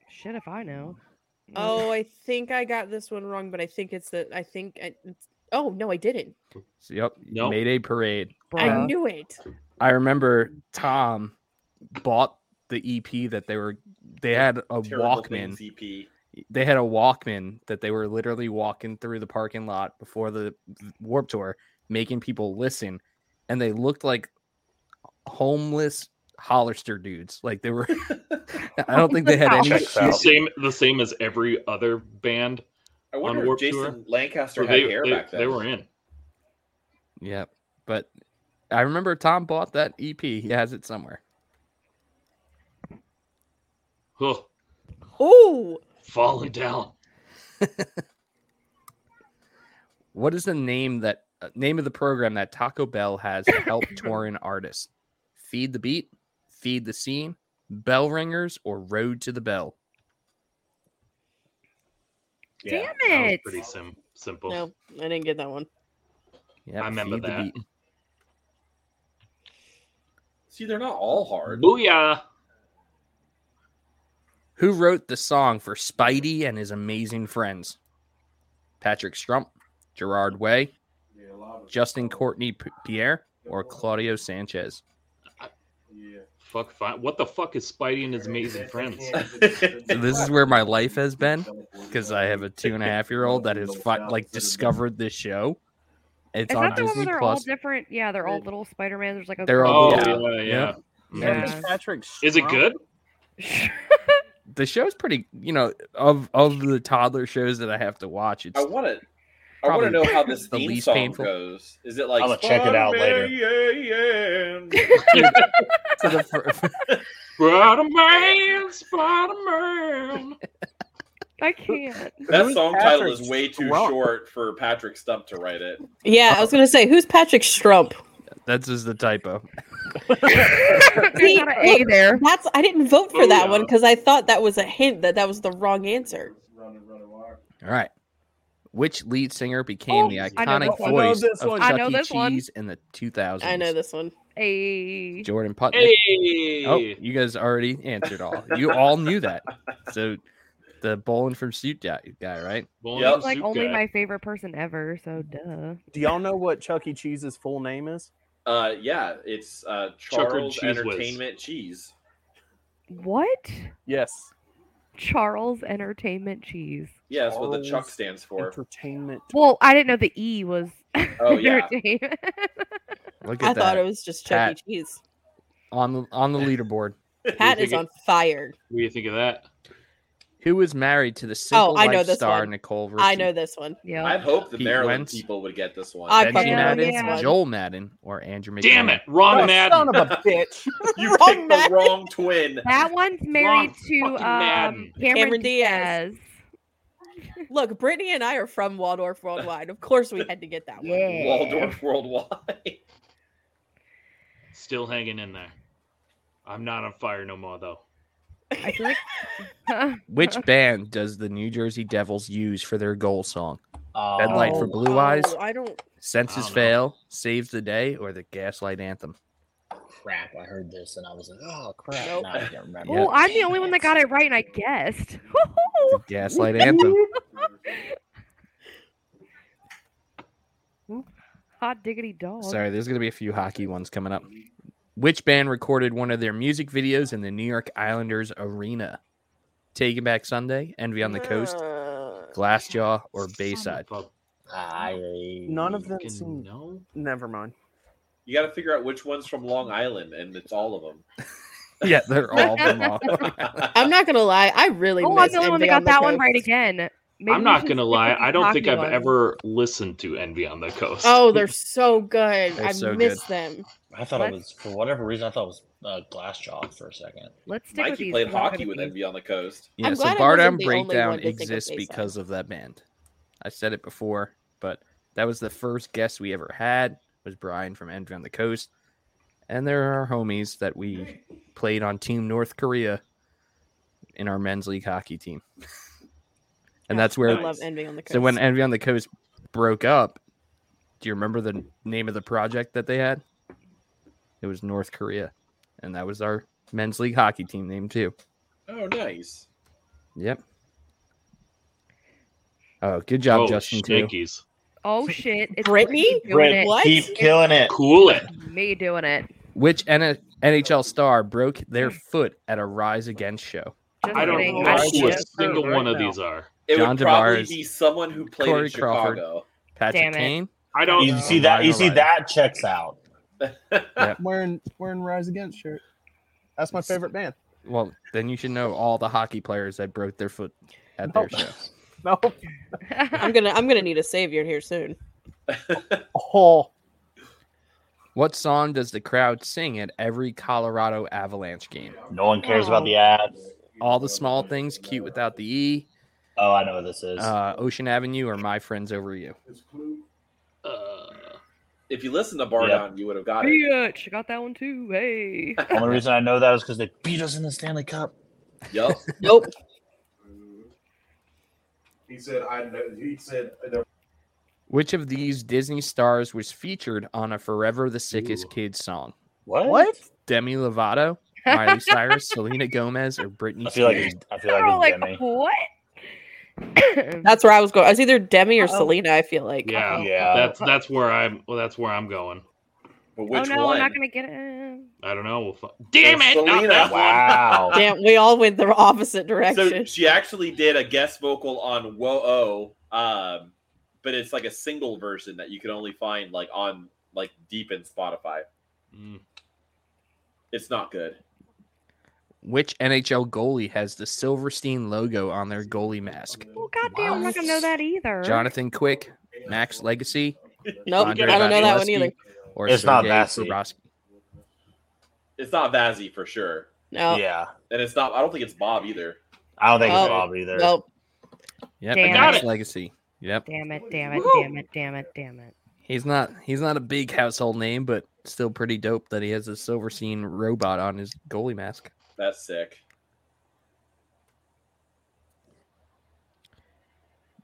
Shit, if I know. Oh, I think I got this one wrong, but I think it's the. I think. I, it's, oh no, I didn't. So, yep, Nope. Mayday Parade. I Bruh. knew it. I remember Tom bought the EP that they were. They had a Terrible Walkman. EP. They had a Walkman that they were literally walking through the parking lot before the Warp Tour, making people listen, and they looked like homeless Hollister dudes. Like they were. I don't think they had any. The same the same as every other band. I wonder Warped if Tour? Jason Lancaster So had they, hair they, back then. they were in. Yeah, but I remember Tom bought that EP. He has it somewhere. Huh, Ooh, falling down. What is the name that uh, name of the program that Taco Bell has to help touring artists? Feed the beat, feed the scene, bell ringers, or road to the bell? Yeah. Damn That was it! pretty sim- simple. no, I didn't get that one. Yeah, I remember that. See, they're not all hard. Booyah! Who wrote the song for Spidey and his amazing friends? Patrick Strump, Gerard Way, Yeah, a lot of Justin Courtney Pierre, or Claudio Sanchez? Yeah. Fuck, fi- what the fuck is Spidey and his amazing friends? So this is where my life has been because I have a two and a half year old that has fi- like discovered this show. It's Is on that the one Disney where they're all Plus. different? Yeah, they're all little Spider Man. There's like a. They're all- Oh Yeah. yeah, yeah. Yeah. Yeah. Patrick. Is it Strump? good? the show's pretty you know of of the toddler shows that i have to watch it's I want to. I want to know how this the theme least song painful. goes. Is it like? I'm gonna check it out later. Spider-Man, yeah, to the fir- Spider Man, Spider Man. I can't. yeah. That Who's song title is way too Strump? short for Patrick Stump to write it. Yeah, I was gonna say, who's Patrick Strump? that's just the typo There's not an A there. That's I didn't vote for that Booyah. one because I thought that was a hint that that was the wrong answer. Running, running wire. all right which lead singer became Oh, the iconic one. I know voice this of one. Chuck I know E. this one. Cheese in the 2000s? I know this one. A. Jordan Putnam. Hey. Oh, you guys already answered all. You all knew that. So the bowling from suit guy, guy right? Bowling Yep. for like only Guy. my favorite person ever. So duh. Do y'all know what Chuck E. Cheese's full name is? Uh, yeah, it's uh, Charles Cheese Whiz. Entertainment Cheese. What? Yes. Charles Entertainment Cheese. Yeah, that's what the Chuck stands for. Entertainment. Well, I didn't know the E was. Oh, yeah. entertainment. Look I at thought it was just Chuck Pat. E. Cheese. on the on the leaderboard. Pat is it- on fire. What do you think of that? Who was married to the Simple Oh, I know Life this star one. Nicole Richie? I know this one. yeah. I'd hope the Pete Maryland Wentz. people would get this one. I Benji fucking know Madden, this one. Joel Madden, or Andrew McDonough. Damn it, Ron Oh, Madden. Son of a bitch. you Wrong picked the Madden. wrong twin. That one's married to um, Madden. Cameron, Cameron Diaz. Diaz. Look, Brittany and I are from Waldorf Worldwide. Of course, we had to get that one. Yeah. Waldorf Worldwide. Still hanging in there. I'm not on fire no more though. I feel like Which band does the New Jersey Devils use for their goal song? Red Oh, Light for Blue Eyes, Oh, I don't. Senses don't. Fail, Saves the Day, or the Gaslight Anthem? Crap! I heard this and I was like, oh crap! Nope. Now I can't remember. Yeah. Oh, I'm the only one that got it right, and I guessed. Gaslight Anthem. Hot diggity dog. Sorry, there's going to be a few hockey ones coming up. Which band recorded one of their music videos in the New York Islanders arena? Taking Back Sunday, Envy on the Coast, Uh, Glassjaw, or Bayside? I None of them seem. no. Never mind. You got to figure out which one's from Long Island, and it's all of them. Yeah, they're all them all. I'm not gonna lie. I really. Oh, I'm miss the only one that Envy on got the that one right again. Maybe I'm not gonna lie. I don't think I've ones. ever listened to Envy on the Coast. Oh, they're so good. They're I so miss good. them. I thought it Let's- was for whatever reason. I thought it was uh, glass jaw for a second. Let's stick with Mikey these. played We're hockey with Envy on the Coast. Yeah, I'm so glad I Bardown the only Breakdown one to of exists because of that band. I said it before, but that was the first guest we ever had was Brian from Envy on the Coast. And there are homies that we played on Team North Korea in our men's league hockey team. and that's where I where love Envy on the Coast. so when Envy on the Coast broke up, do you remember the name of the project that they had? It was North Korea. And that was our men's league hockey team name too. Oh, nice. Yep. Oh, good job, oh, Justin. Too. Shankies. Oh shit! It's Brittany? doing Brit, it. What? keep killing it. Cool it. Me doing it. Which N- NHL star broke their mm. foot at a Rise Against show? Just I don't kidding. know I who a single right one of now. these are. It John would probably Tavares, be someone who played Corey in Crawford. Chicago. Patrick Damn it. Kane. I don't. You see that? You see that checks out. Wearing wearing Rise Against shirt. That's my favorite band. Well, then you should know all the hockey players that broke their foot at their show. No. I'm gonna I'm gonna need a savior here soon. Oh, What song does the crowd sing at every Colorado Avalanche game? No one cares about the ads. All the small things, cute without the E, Oh, I know what this is. uh, Ocean Avenue, or My Friends Over You. Uh, If you listen to Bar Yeah. Down, you would have got it. Bitch, I got that one too. Hey. The Only reason I know that is because they beat us in the Stanley Cup. Yup. Nope. He said, I know. He said, Which of these Disney stars was featured on a Forever the Sickest Ooh. Kid song? What? what? Demi Lovato, Miley Cyrus, Selena Gomez, or Britney I feel like Spears? it's, I feel like it's oh, like, Demi. what? That's where I was going. I was either Demi or Oh. Selena. I feel like. yeah, oh. Yeah. That's that's where I'm. Well, that's where I'm going. But oh no, one? I'm not gonna get it. I don't know. We'll fi- Damn it! Not Selena. that. Wow. Damn, we all went the opposite So direction. she actually did a guest vocal on Whoa Oh, um, but it's like a single version that you can only find like on like deep in Spotify. Mm. It's not good. Which NHL goalie has the Silverstein logo on their goalie mask? Well, goddamn, I'm not gonna know that either. Jonathan Quick, Max Lagacé, nope, Andre I don't know that one either. Or It's not Sergei Vassy. Bobrovsky? It's not Vazzy for sure, No. Yeah. and it's not. I don't think it's Bob either. I don't think Oh. it's Bob either. Nope. Yep, Damn Max it. Lagacé. Yep, Damn it! Damn it! Damn it! Damn it! Damn it! he's not he's not a big household name, but still pretty dope that he has a Silverstein robot on his goalie mask. That's sick.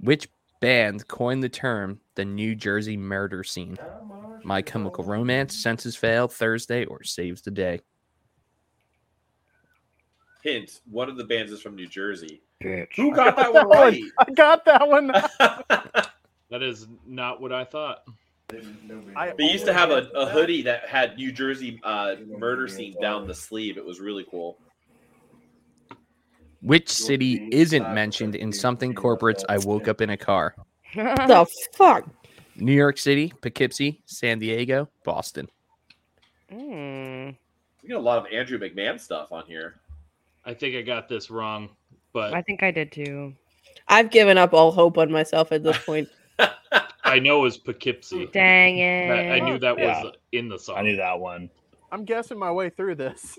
Which band coined the term the New Jersey murder scene? My Chemical Romance, Senses Fail, Thursday, or Saves the Day? Hint: One of the bands is from New Jersey. Bitch. Who got that That one one. right? I got that one. That is not what I thought. I They used to have a, a hoodie that had New Jersey uh, murder scene down the sleeve. It was really cool. Which city isn't mentioned in something corporate's I woke up in a car? the fuck? New York City, Poughkeepsie, San Diego, Boston. Mm, We got a lot of Andrew McMahon stuff on here. I think I got this wrong, but I think I did too. I've given up all hope on myself at this point. I know it's Poughkeepsie. Dang it! I, I knew that Yeah. was in the song. I knew that one. I'm guessing my way through this.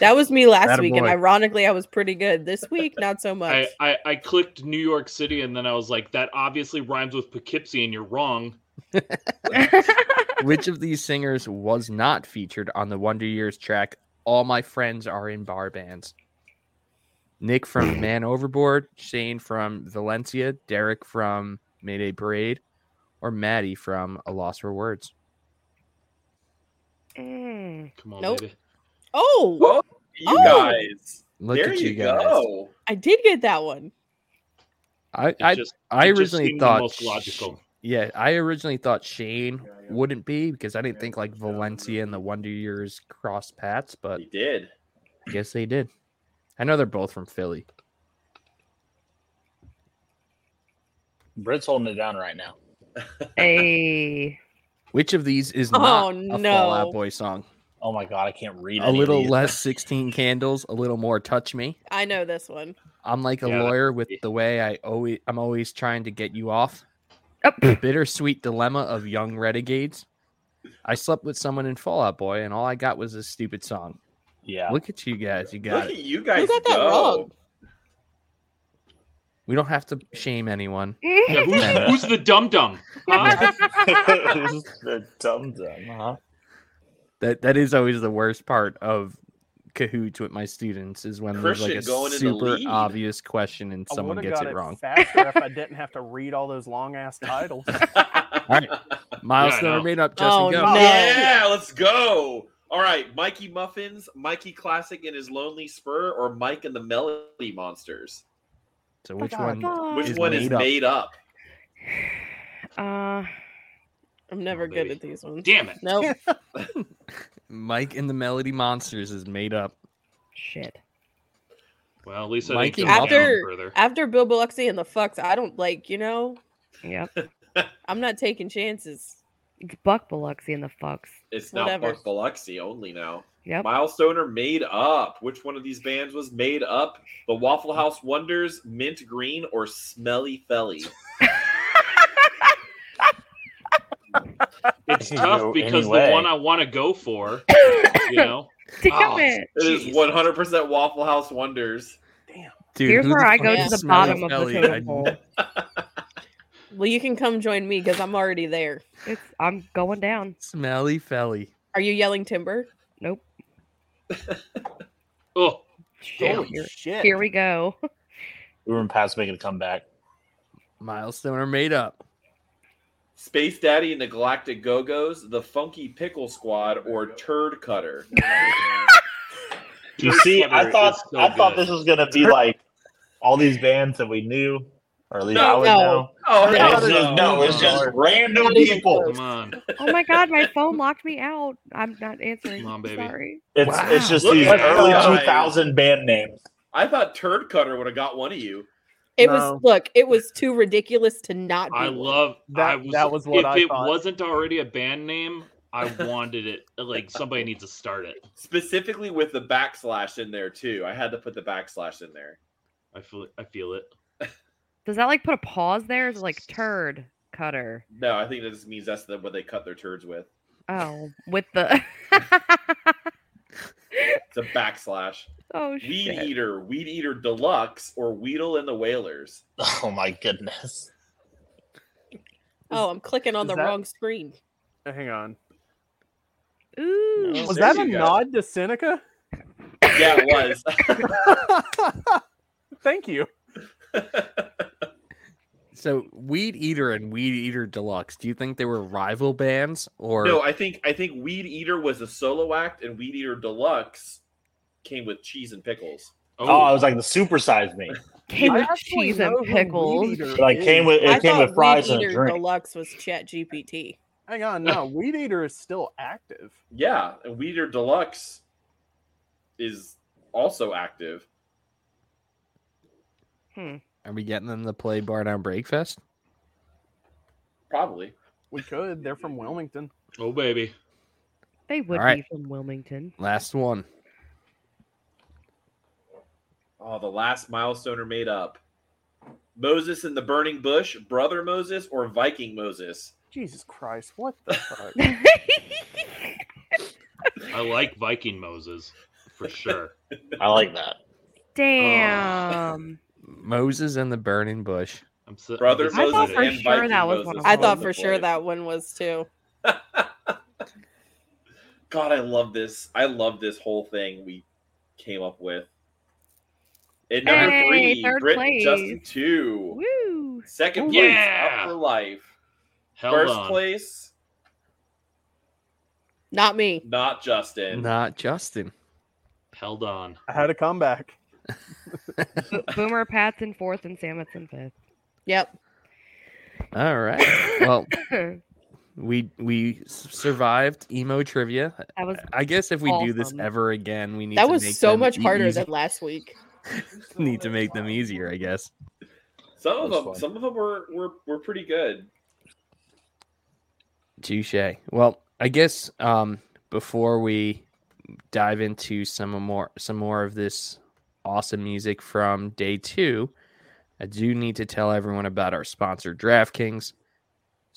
That was me last Atta week, and ironically, I was pretty good. This week, not so much. I, I, I clicked New York City and then I was like, that obviously rhymes with Poughkeepsie and you're wrong. Which of these singers was not featured on the Wonder Years track All My Friends Are in Bar Bands? Nick from Man Overboard, Shane from Valencia, Derek from Mayday Parade, or Maddie from A Loss for Words? Mm. Come on, Nope. baby. Oh, Oh, you Oh. guys. Look there at you, you guys. go. I did get that one. I, I, just, I originally seemed the thought most logical. Yeah, I originally thought Shane wouldn't be because I didn't think like Valencia and the Wonder Years crossed paths, but He did. I guess they did. I know they're both from Philly. Britt's holding it down right now. Hey. Which of these is Oh, not a Fall. Out Boy song? Oh my god, I can't read. A any of little these. less 16 candles, a little more touch me. I know this one. I'm like a Yeah, lawyer with the way I always I'm always trying to get you off. Oh, The bittersweet dilemma of young renegades. I slept with someone in Fallout Boy, and all I got was a stupid song. Yeah. Look at you guys, you Look got at you guys Who got that go. wrong? We don't have to shame anyone. Yeah, who's, who's the dum dum? Huh? the dum dum, huh? That that is always the worst part of Kahoots with my students is when there's like a Christian going in the super lead. obvious question and I someone would've gets got it wrong. faster if I didn't have to read all those long ass titles. All right, milestone know. made up. Justin, Oh, go. no. Yeah, let's go. All right, Mikey Muffins, Mikey Classic and his Lonely Spur, or Mike and the Melody Monsters. So which God. one? Which Is one is made up. made up? Uh, I'm never Oh, good at these ones. Damn it. Nope. Mike and the Melody Monsters is made up. shit. Well, at least I Mikey didn't go Muffin. down After further. after Bill Biloxi and the fucks, I don't like. You know, Yep. I'm not taking chances. It's Buck Biloxi and the fucks. It's now Whatever. Buck Biloxi only now. Yep. Milestoner made up. Which one of these bands was made up? The Waffle House Wonders, Mint Green, or Smelly Felly? It's tough go because anyway. the one I want to go for, you know, Damn Oh, it. it is one hundred percent Waffle House Wonders. Dude, Here's where I go to the bottom of the Belly? totem pole. Well, you can come join me because I'm already there. It's I'm going down. Smelly Felly. Are you yelling timber? Nope. oh, Shit. Holy Here, shit. here we go. in past making a comeback. Milestoner made up. Space Daddy and the Galactic Go Go's, the Funky Pickle Squad, or Turd Cutter? You see, I thought so I thought this was gonna be like all these bands that we knew, or at least No, I would no. know. Oh, And hell it's just, no, it's just random people. come on. Oh my god, my phone locked me out. I'm not answering. Come on, baby. Sorry. It's Wow. it's just Look these early two thousand band names. I thought Turd Cutter would have got one of you. It No. was look. It was too ridiculous to not. Be I one. love That- I was, that was what if I it thought. wasn't already a band name, I wanted it. Like somebody needs to start it. Specifically with the backslash in there too. I had to put the backslash in there. I feel I feel it. Does that like put a pause there? Is it like turd cutter? No, I think that just means that's the, what they cut their turds with. Oh, with the It's a backslash. oh Weed shit. Weed Eater, Weed Eater Deluxe, or Weedle and the Whalers. Oh my goodness. Oh, I'm clicking on is the that- wrong screen. Uh, hang on. Ooh. No. Was that a go. nod to Seneca? Yeah, it was. Thank you. So Weed Eater and Weed Eater Deluxe. Do you think they were rival bands or no, I think I think Weed Eater was a solo act, and Weed Eater Deluxe came with cheese and pickles. Oh, I was like the supersize me. Came I with cheese know and who Weed pickles. Eater Like came with I it came with fries and a Eater drink. Deluxe was Chat GPT. Hang on, no, Weed Eater is still active. Yeah, and Weed Eater Deluxe is also active. Hmm. are we getting them to play Bardown BreakFest? Probably. We could. They're from Wilmington. oh baby. They would All right. be from Wilmington. Last one. Oh, the last milestone are made up. Moses in the burning bush, brother Moses, or Viking Moses? Jesus Christ, what the fuck? I like Viking Moses for sure. I like that. Damn. Moses and the Burning Bush. I'm so, Brother I'm I thought Moses for and sure Viking that was Moses one of I thought for sure that one was too. God, I love this. I love this whole thing we came up with. At number Hey, three, third Brit place. Justin two. Woo! Second place, Yeah. up for life. Held First on. place, Not me. not Justin. Not Justin. Held on. I had a comeback. Boomer Pat's in fourth and Samet's in fifth. Yep. All right. Well, we we survived emo trivia. That was I guess if we do this ever again, we need That to was make so them much harder easy- than last week. need to make them easier, I guess. Some of them, fun. some of them were were, were pretty good. Touche. Well, I guess um, before we dive into some more some more of this awesome music from day two, I do need to tell everyone about our sponsor, DraftKings.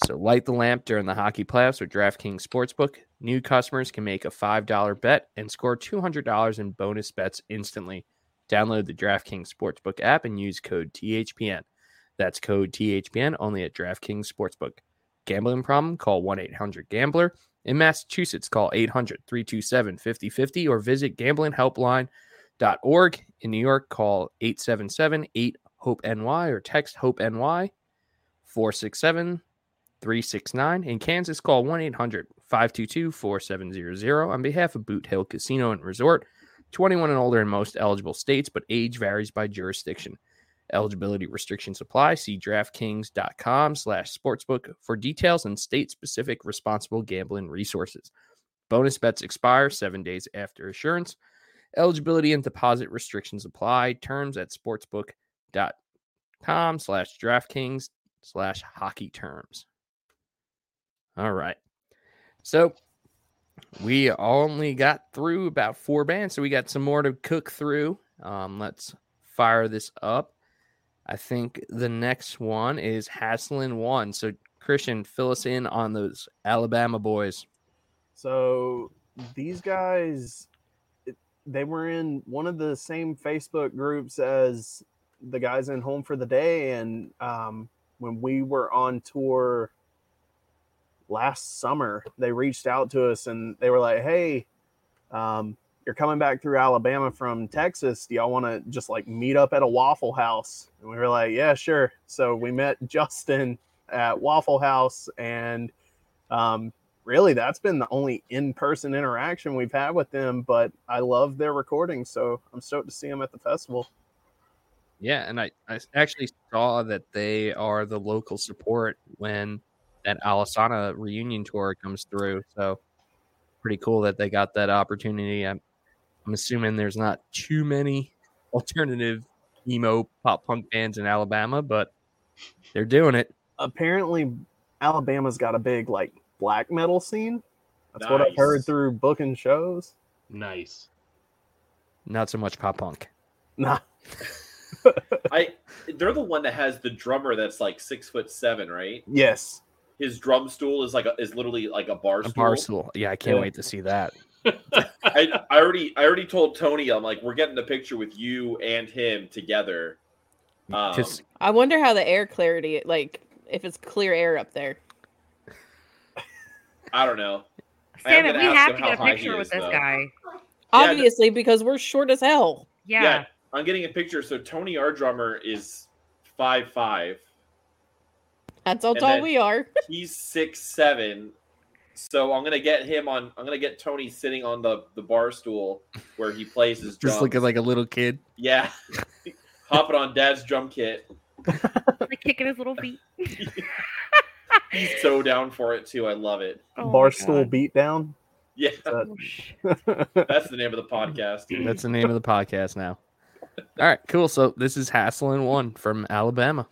So light the lamp during the hockey playoffs with DraftKings Sportsbook. New customers can make a $5 bet and score $200 in bonus bets instantly. Download the DraftKings Sportsbook app and use code THPN. That's code THPN only at DraftKings Sportsbook. Gambling problem? Call 1 800 Gambler. In Massachusetts, call 800 327 5050 or visit gamblinghelpline.org. In New York, call 877 8 HOPE NY or text HOPE NY 467 369. In Kansas, call 1 800 522 4700. On behalf of Boot Hill Casino and Resort, 21 and older in most eligible states, but age varies by jurisdiction. Eligibility restrictions apply. See DraftKings.com slash sportsbook for details and state-specific responsible gambling resources. Bonus bets expire seven days after assurance. Eligibility and deposit restrictions apply. Terms at sportsbook.com slash DraftKings slash hockey terms. All right. So we only got through about four bands, so we got some more to cook through. Um, let's fire this up. I think the next one is Haslin one. So Christian, fill us in on those Alabama boys. So these guys, they were in one of the same Facebook groups as the guys in Home for the Day, and um, when we were on tour last summer, they reached out to us and they were like, "Hey, um, you're coming back through Alabama from Texas. Do y'all want to just like meet up at a Waffle House?" And we were like, "Yeah, sure." So we met Justin at Waffle House, and um, really that's been the only in-person interaction we've had with them. But I love their recording so I'm stoked to see them at the festival. Yeah, and I, I actually saw that they are the local support when that Alesana reunion tour comes through. So pretty cool that they got that opportunity. I'm, I'm assuming there's not too many alternative emo pop punk bands in Alabama, but they're doing it. Apparently, Alabama's got a big like black metal scene. That's what I've heard through booking shows. Nice. Not so much pop punk. Nah, I they're the one that has the drummer that's like six foot seven, right? yes, His drum stool is like a, is literally like a bar A stool. bar stool. Yeah, I can't Yeah. wait to see that. I, I already I already told Tony I'm like we're getting a picture with you and him together. Um, Just I wonder how the air clarity, like if it's clear air up there. I don't know. I am Sam, we have to get a high he picture with this though. guy. Obviously, because we're short as hell. Yeah. Yeah, I'm getting a picture. So Tony, our drummer, is five five. That's how And tall we are. He's six seven. So I'm gonna get him on. I'm gonna get Tony sitting on the the bar stool where he plays his drums. just looking like a little kid. yeah, hopping on Dad's drum kit. Like kicking his little feet. He's so down for it too. I love it. Oh my barstool God. beatdown. Yeah, Oh, that's the name of the podcast. That's the name of the podcast now. All right, cool. So this is Haslin one from Alabama.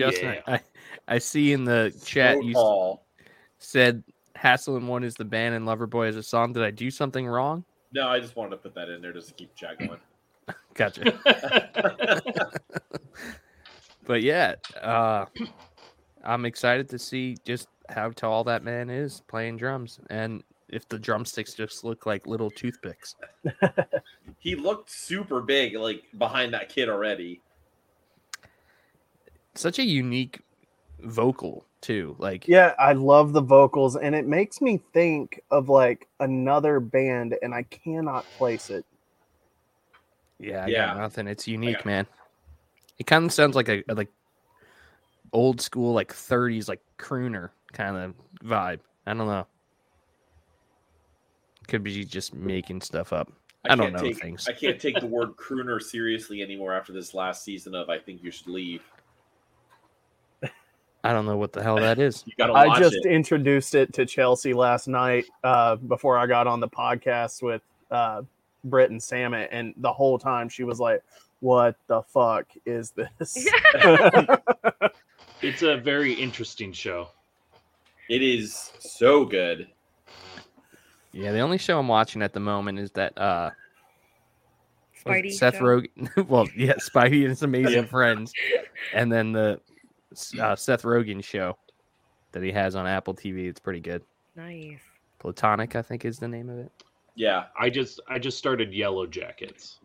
Justin, yeah. I, I see in the chat So you tall. said Hassel and One is the band and Loverboy is a song. Did I do something wrong? No, I just wanted to put that in there just to keep chat going. Gotcha. but yeah, uh, I'm excited to see just how tall that man is playing drums, and if the drumsticks just look like little toothpicks. he looked super big, like behind that kid already. Such a unique vocal too. Like Yeah, I love the vocals, and it makes me think of like another band, and I cannot place it. Yeah, I Yeah. got nothing. It's unique, man. It kind of sounds like a, a, like old school, like 30s, like crooner kind of vibe. I don't know. Could be just making stuff up. I, don't can't know take, things. I can't take the word crooner seriously anymore after this last season of I think you should leave. I don't know what the hell that is. I just it. introduced it to Chelsea last night uh, before I got on the podcast with uh, Britt and Samet, and the whole time she was like, "What the fuck is this?" It's a very interesting show. It is so good. Yeah, the only show I'm watching at the moment is that uh Spidey. Seth. Rogen. well, yeah, Spidey and his amazing friends, and then the uh, Seth Rogen show that he has on Apple TV. It's pretty good. Nice. Platonic, I think, is the name of it. Yeah. I just I just started Yellow Jackets.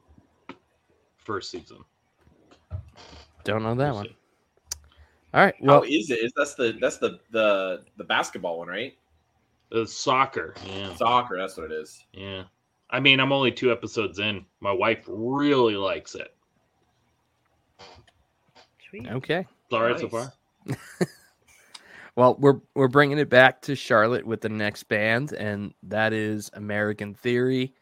First season. Don't know that We'll one. see. All right. Well, is it? Is that's the that's the the the basketball one, right? Uh, soccer. Yeah. Soccer, that's what it is. Yeah. I mean, I'm only two episodes in. My wife really likes it. Sweet. okay. It's all right so far. Well, we're we're bringing it back to Charlotte with the next band, and that is American Theory,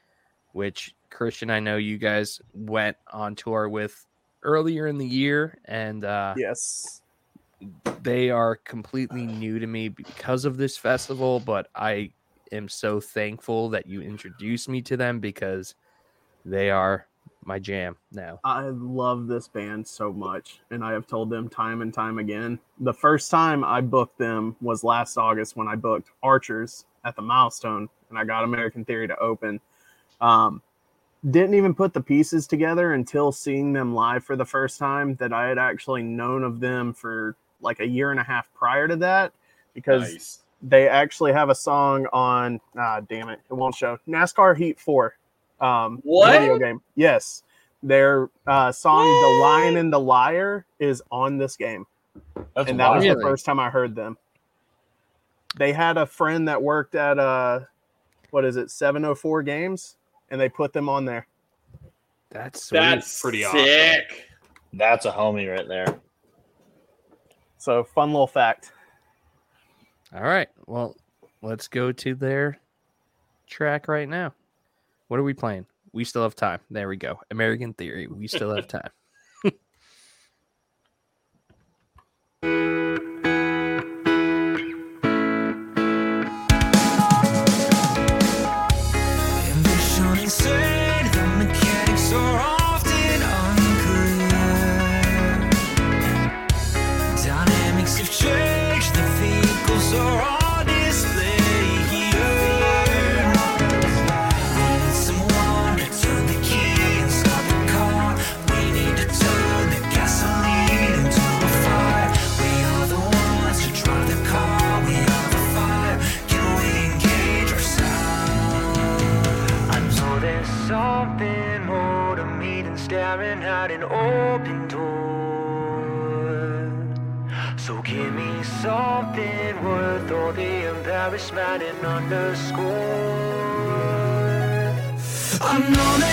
which Christian, I know you guys went on tour with earlier in the year, and uh, yes. they are completely new to me because of this festival. But I am so thankful that you introduced me to them because they are my jam now. I love this band so much, and I have told them time and time again. The first time I booked them was last August when I booked Archers at the Milestone, and I got American Theory to open. Um, didn't even put the pieces together until seeing them live for the first time that I had actually known of them for like a year and a half prior to that because Nice. they actually have a song on ah damn it it won't show NASCAR Heat 4 um What? video game yes their uh song The Lion and the Liar is on this game That's and that was the first time I heard them they had a friend that worked at uh what is it 704 games and they put them on there That's sweet. That's pretty sick. awesome. That's a homie right there. so fun little fact All right. Well, let's go to their track right now. What are we playing? We still have time. There we go. American Theory. We still have time. An open door. So give me something worth all the embarrassment and underscore. I know there's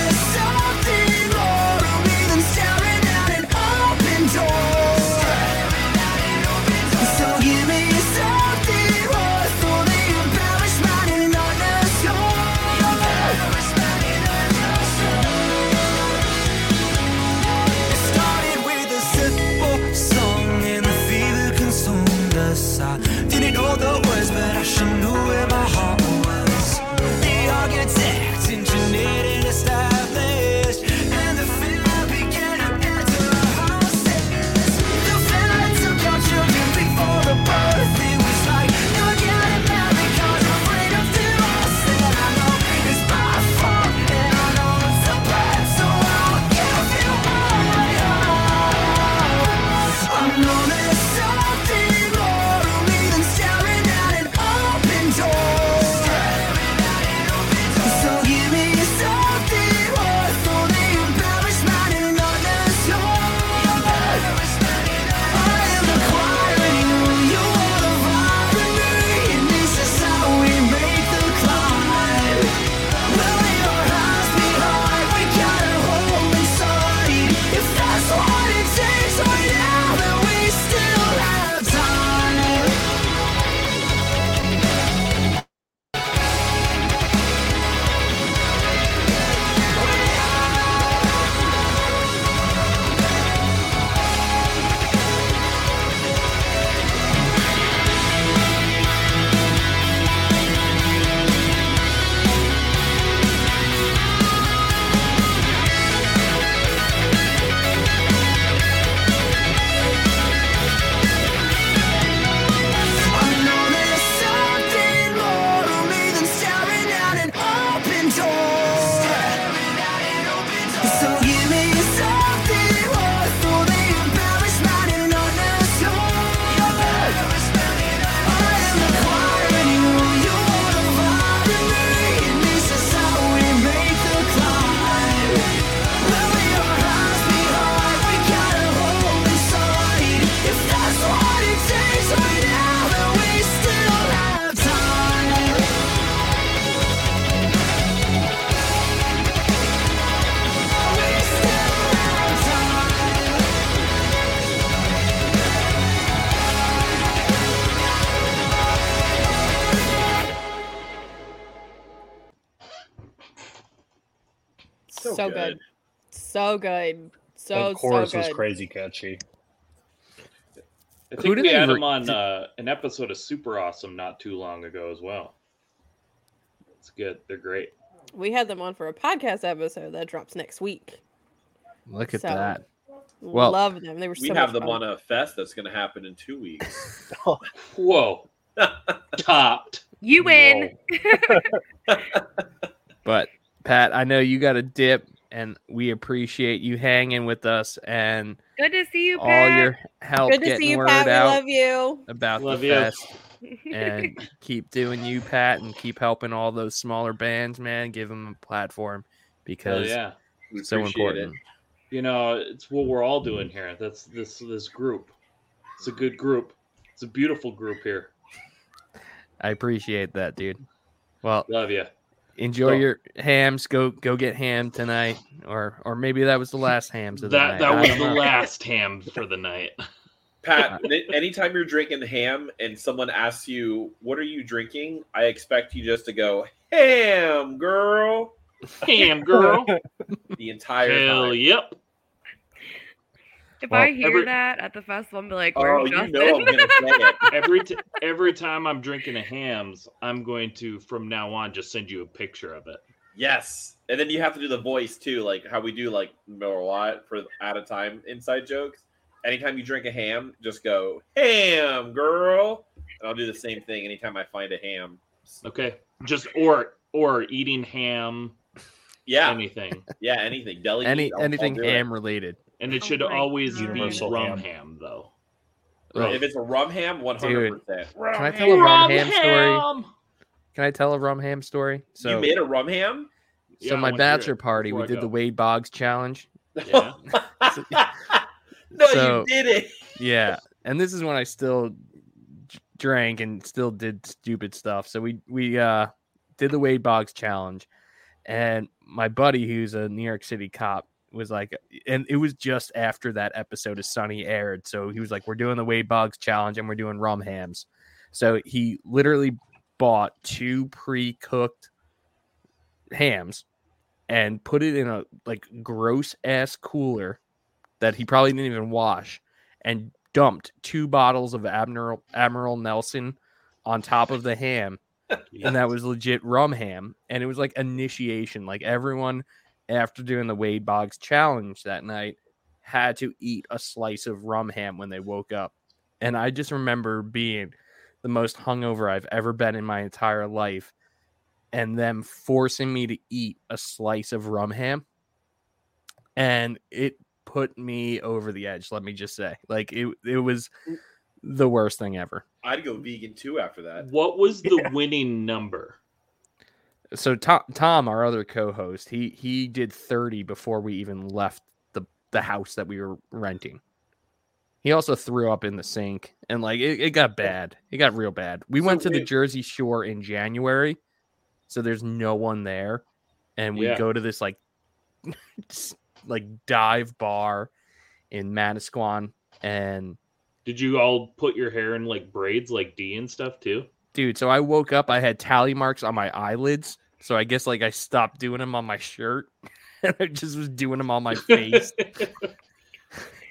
So good. So the chorus so was crazy catchy. I Who think did we had re- him on uh, an episode of Super Awesome not too long ago as well. It's good. They're great. We had them on for a podcast episode that drops next week. Look at So, that. Well- love them. They were We so have them fun. on a fest that's going to happen in two weeks. Whoa. Topped. You win. But Pat, I know you got a dip, and we appreciate you hanging with us and Good to see you, all Pat. your help Good to getting see you, word Pat. We out love you. about Love the you. fest. and keep doing you, Pat, and keep helping all those smaller bands, man. Give them a platform Hell because yeah. We so appreciate it. important. You know, it's what we're all doing here. That's this this group. It's a good group. It's a beautiful group here. I appreciate that, dude. Well, Love you. Enjoy So- your Hamm's. Go go get ham tonight, or or maybe that was the last Hamm's of the That night. that I was the last ham for the night. Pat, anytime you're drinking ham and someone asks you, "What are you drinking?" I expect you just to go, "Ham, girl," Ham girl. the entire Hell time. yep. If Well, I hear every- that at the festival, I'm be like, Oh, "Where's you Justin?" know I'm gonna say it. Every t- every time I'm drinking a Hamm's, I'm going to from now on just send you a picture of it. Yes, and then you have to do the voice too, like how we do like Miller Lite for at a time inside jokes. Anytime you drink a ham, just go ham, girl, and I'll do the same thing anytime I find a ham. Okay. Just or or eating ham, Yeah, anything. yeah, anything deli. Any meat, I'll- I'll anything do it. ham related. And it Oh should always God. be Universal rum ham. ham though. Ugh. If it's a rum ham, one hundred percent. Can I tell a rum ham story? Can I tell a rum ham story? So, You made a rum ham? so Yeah, my wanna hear it bachelor party, we I did the. Wade Boggs challenge. Yeah. no, So- you did it. Yeah, and this is when I still drank and still did stupid stuff. So we we uh did the Wade Boggs challenge, and my buddy, who's a New York City cop, was like, and it was just after that episode of Sunny aired. So he was like, "We're doing the Wade Boggs challenge, and we're doing rum hams." So he literally bought two pre-cooked hams and put it in a like gross ass cooler that he probably didn't even wash and dumped two bottles of Admiral Admiral Nelson on top of the ham and that was legit rum ham and it was like initiation like everyone after doing the Wade Boggs challenge that night had to eat a slice of rum ham when they woke up. And I just remember being the most hungover I've ever been in my entire life and them forcing me to eat a slice of rum ham. And it put me over the edge let me just say. Like it it was mm. the worst thing ever. I'd go vegan too after that. What was the winning number? So tom, tom our other co-host he he did 30 before we even left the the house that we were renting he also threw up in the sink and like it, it got bad it got real bad we So went to the jersey shore in january so there's no one there and we Yeah. go to this like like dive bar in Manasquan and Did you all put your hair in like braids like D and stuff too? Dude so i woke up i had tally marks on my eyelids so i guess like i stopped doing them on my shirt and i just was doing them on my face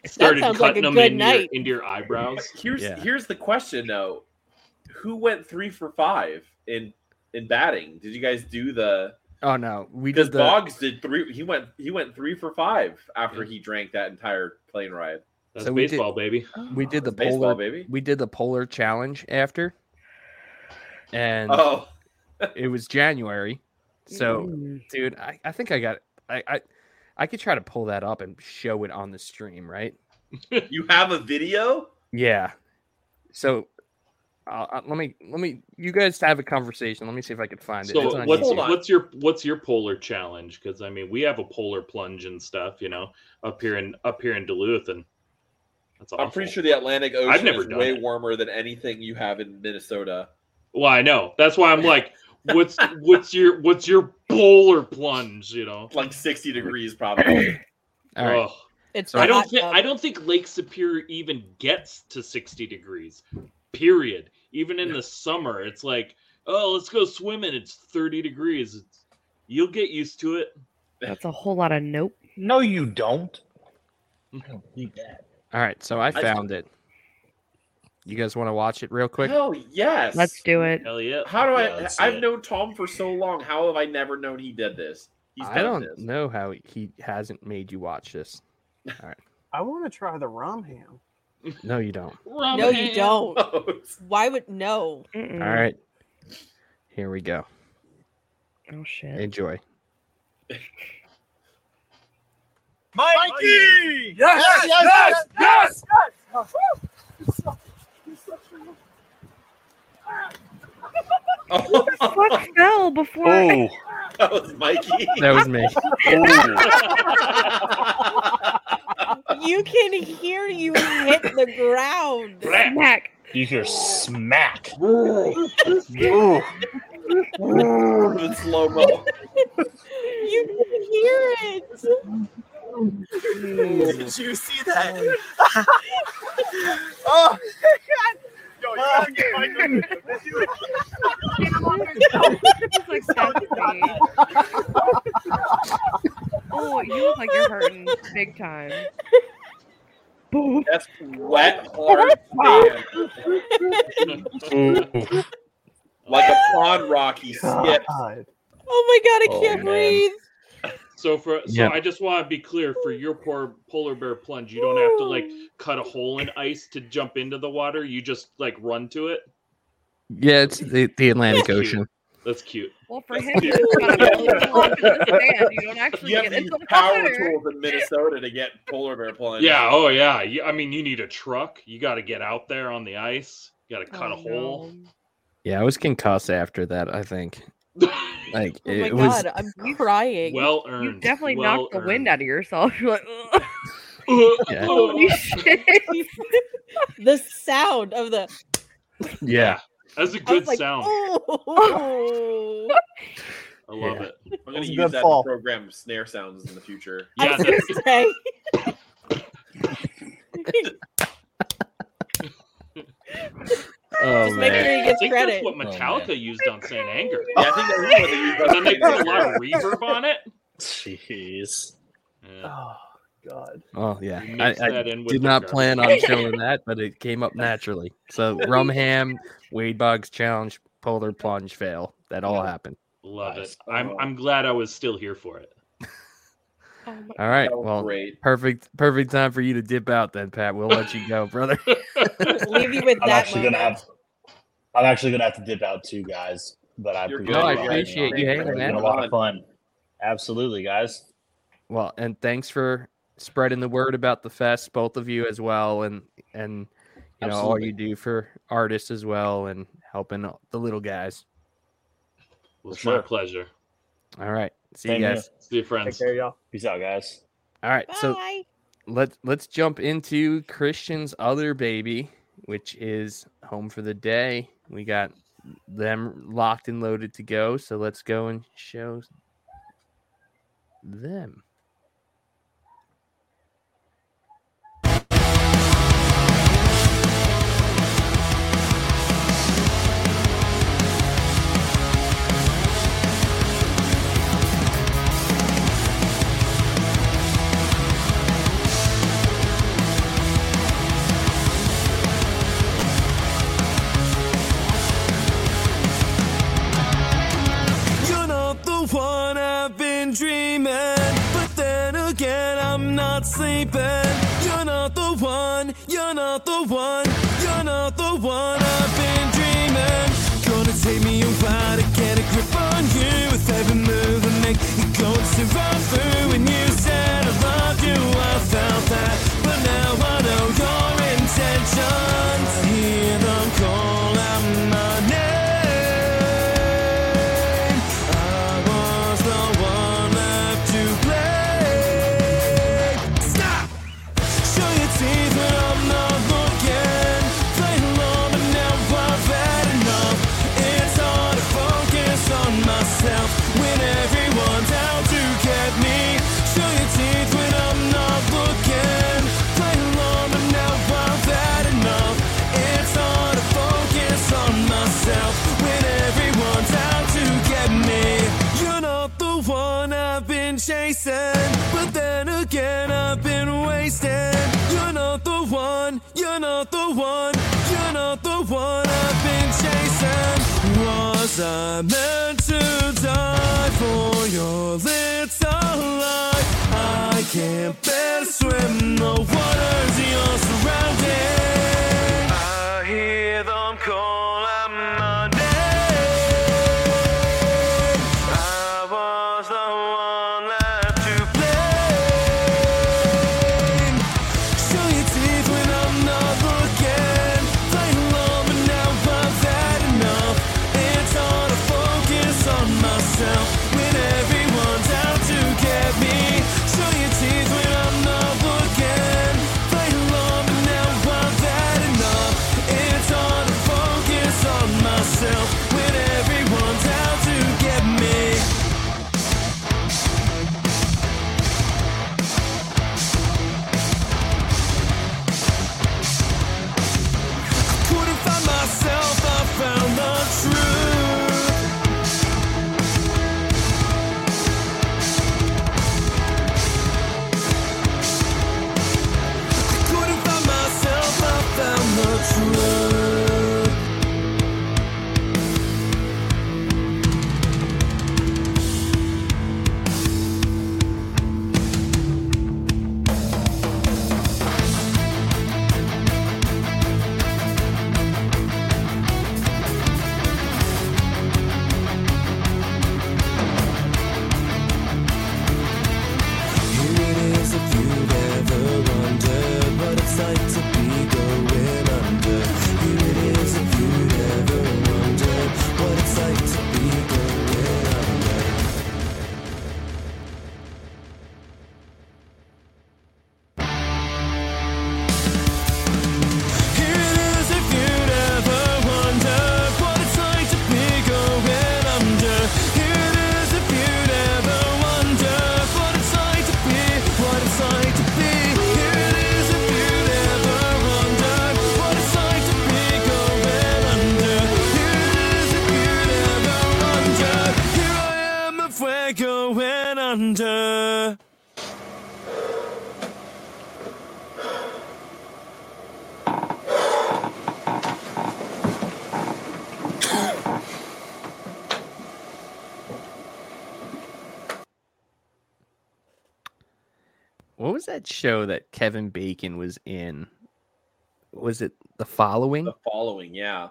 Started sounds like cutting them in your, into your eyebrows. Here's Yeah. here's the question though: Who went three for five in in batting? Did you guys do the? oh no we Because did the Boggs did three. He went he went three for five after he drank that entire plane ride. That's So we did- baseball, baby. we did the Baseball, polar baby. we did the polar challenge after and Oh, it was january so Mm. dude I, I think i got I, I i could try to pull that up and show it on the stream right you have a video? yeah so uh, uh, let me let me you guys have a conversation let me see if i can find it So It's on what's YouTube. Hold on. what's your what's your polar challenge? Because I mean, we have a polar plunge and stuff, you know, up here in up here in Duluth, and that's awful. I'm pretty sure the Atlantic Ocean never is way it. warmer than anything you have in Minnesota. Well, I know. That's why I'm like, what's what's your what's your polar plunge? You know. Like 60 degrees probably. all right Ugh. It's I don't think. I don't think Lake Superior even gets to 60 degrees. Period. Even in the summer, it's like, oh, let's go swimming. It's 30 degrees. It's, you'll get used to it. That's a whole lot of nope. No, you don't. I don't need that. All right, so I found it. You guys want to watch it real quick? Hell yes. Let's do it. Hell yeah. How do Yeah, I? I've it. known Tom for so long. How have I never known he did this? He's I don't this. know how he hasn't made you watch this. All right. I want to try the rum ham. No, you don't. No, you don't. Why would no? Mm-mm. All right. Here we go. Oh shit. Enjoy. Mikey! yes Yes, yes, yes, yes! Fuck fell before. I- oh. that was Mikey. That was me. You can hear you hit the ground. Smack. You hear smack. the slow mo. You can hear it. Did you see that? oh, Yo, you gotta get Mikey. It's like that's. Oh, you look like you're hurting big time. Boom. That's wet, hard like a pond rock. He skips. Oh my god, I Oh, can't man. Breathe. So for so Yeah. I just want to be clear for your poor polar bear plunge, you don't have to like cut a hole in ice to jump into the water. You just like run to it. Yeah, it's the, the Atlantic Ocean. That's cute. Well, for him, you just gotta pull up in the sand. You don't actually You get to use into the power water. tools in Minnesota to get polar bear plunge. Yeah. Oh yeah. You, I mean, you need a truck. You got to get out there on the ice. You got to cut Oh, a hole. Yeah, I was concussed after that. I think. Like Oh my it was. god, I'm crying. well earned. You definitely well knocked the wind out of yourself. You're like, "Ugh." Yeah. holy shit. the sound of the Yeah. That's a good like, sound. "Oh." I love Yeah. it. I'm gonna use that fall. to program snare sounds in the future. I Yeah, was that's, gonna say. Oh Just make sure he I gets think credit. that's what oh, Metallica used on St. Anger. Yeah, I think that's what they use. And then they put a lot of reverb on it. Jeez. Yeah. Oh God. Oh yeah. I, I that in with did not garbage. plan on showing that, but it came up naturally. So rum ham, Wade Boggs challenge, polar plunge fail. That all happened. Love Nice. it. I'm I'm glad I was still here for it. Oh All right. Well, great. perfect. Perfect time for you to dip out then, Pat. We'll let you go, brother. Leave you with I'm that actually moment. gonna have. I'm actually gonna have to dip out too, guys. But I You're appreciate, good. No, I you having me appreciate on. you It's hanging been a lot of fun. Absolutely, guys. Well, and thanks for spreading the word about the fest, both of you as well, and and you know all you do for artists as well, and helping the little guys. It was For my pleasure. All right, see Same you here. guys. See you, friends. Take care, y'all. Peace out, guys. All right, so let's let's jump into Christian's other baby, which is home for the day. We got them locked and loaded to go, so let's go and show them. The one I've been dreaming, but then again, I'm not sleeping. You're not the one, you're not the one, you're not the one I've been dreaming. Gonna take me a while to get a grip on you with every move I make. You're going to run through when you said I love you. I felt that, but now I know your intentions. Hear them call out myself when everyone's out to get me. Show your teeth when I'm not looking. Play along, but now I've had enough. It's hard to focus on myself when everyone's out to get me. You're not the one I've been chasing, but then again, I've been wasting. You're not the one, you're not the one, you're not the one I've been chasing. Was I meant your little lie? I can't bear to swim the waters you're surrounding. That show that Kevin Bacon was in? Was it The Following? The following, yeah.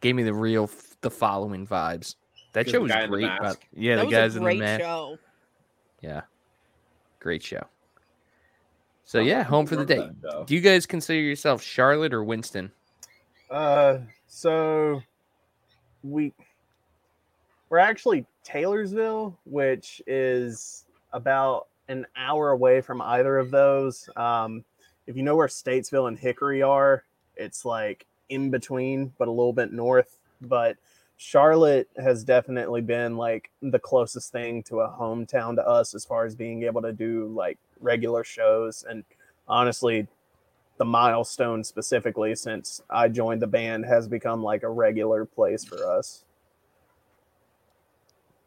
Gave me the real f- The Following vibes. That show was guy in the great. yeah, that the guys in the great mask. show. Yeah, great show. So I yeah, home for the day. that. Do you guys consider yourself Charlotte or Winston? Uh, so we we're actually Taylorsville, which is about an hour away from either of those. Um, if you know where Statesville and Hickory are, it's like in between, but a little bit north. But Charlotte has definitely been like the closest thing to a hometown to us as far as being able to do like regular shows. And honestly, the milestone specifically since I joined the band has become like a regular place for us.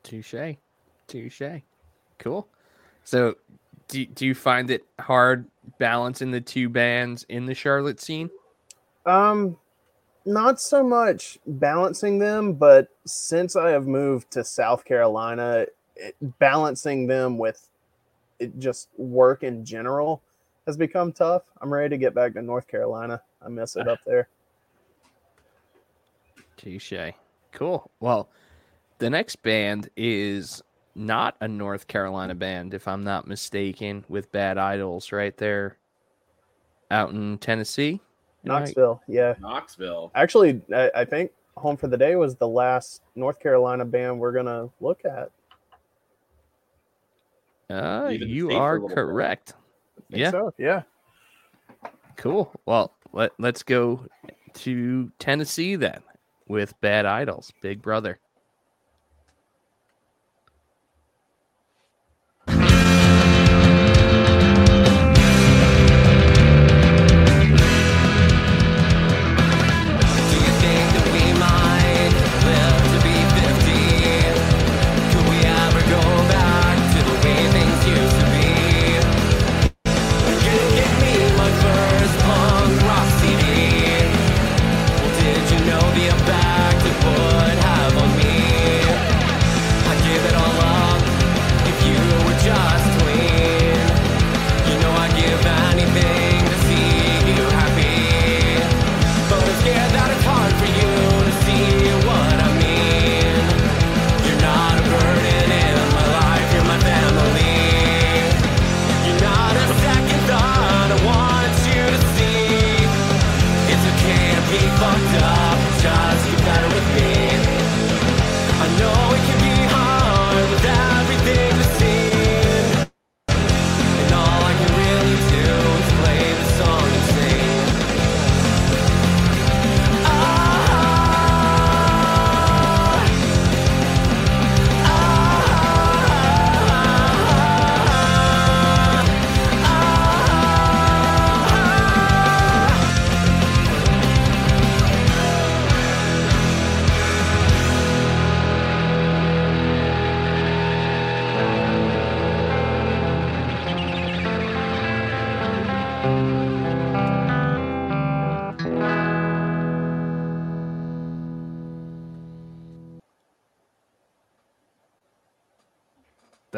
Touche, touche. Cool. So, do do you find it hard balancing the two bands in the Charlotte scene? Um, not so much balancing them, but since I have moved to South Carolina, it, balancing them with it just work in general has become tough. I'm ready to get back to North Carolina. I miss it up there. Touche. Cool. Well, the next band is not a North Carolina band, if I'm not mistaken, with Bad Idols right there out in Tennessee. Am I- Knoxville, yeah. Knoxville. Actually, I, I think Home for the Day was the last North Carolina band we're gonna look at. Uh, you stayed for a are correct. Yeah. so, yeah. Cool. Well, let, let's go to Tennessee then with Bad Idols, Big Brother.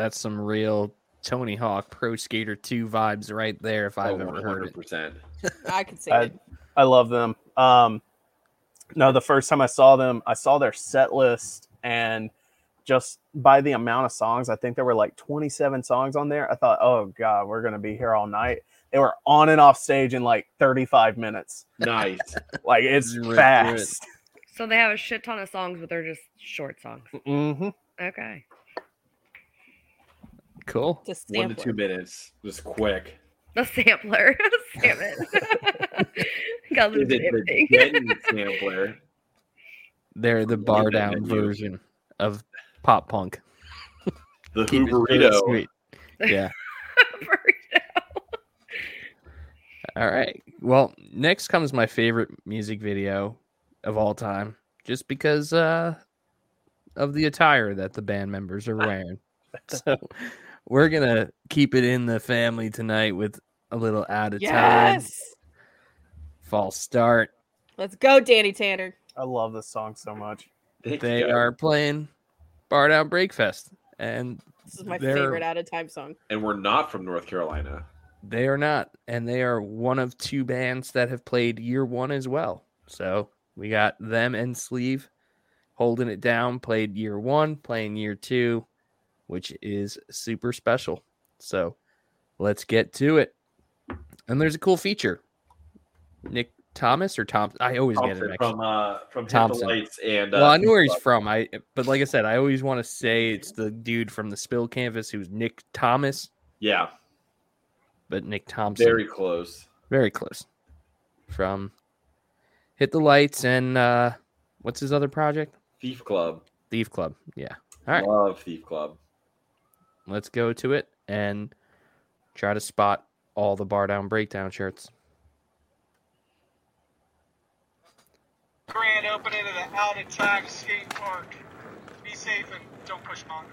That's some real Tony Hawk Pro Skater 2 vibes right there if I've Oh, ever heard it. 100%. I could say I, it. I love them. Um, no, the first time I saw them, I saw their set list, and just by the amount of songs, I think there were like 27 songs on there. I thought, oh god, we're gonna be here all night. They were on and off stage in like 35 minutes. Nice. Like it's Just ripped through it. fast. So they have a shit ton of songs, but they're just short songs. hmm Okay. Cool. Just One to sampler. two minutes. Just quick. The sampler. Damn it. Got the Is it the sampler? They're the Bardown version of pop punk. The Keep it Hooverito. sweet. Yeah. All right. Well, next comes my favorite music video of all time, just because uh, of the attire that the band members are wearing. so we're gonna keep it in the family tonight with a little out of time. Yes. False start. Let's go, Danny Tanner. I love this song so much. Thank They you, are playing Bardown BreakFest, and This is my They're- favorite out of time song. And we're not from North Carolina. They are not, and they are one of two bands that have played year one as well. So we got them and Sleeve holding it down, played year one, playing year two, which is super special. So let's get to it. And there's a cool feature. Nick Thomas or Tom? I always get it from uh from Thompson. Lights and uh, well, I know where he's from. I but like I said, I always want to say it's the dude from the Spill Canvas who's Nick Thomas, Yeah, but Nick Thompson. very close. very close from hit the lights and uh what's his other project Thief Club. thief club yeah all right Love Thief Club. Let's go to it and try to spot all the Bardown Breakdown shirts grand opening of the Out of Time Skate Park. Be safe and don't push Mongo.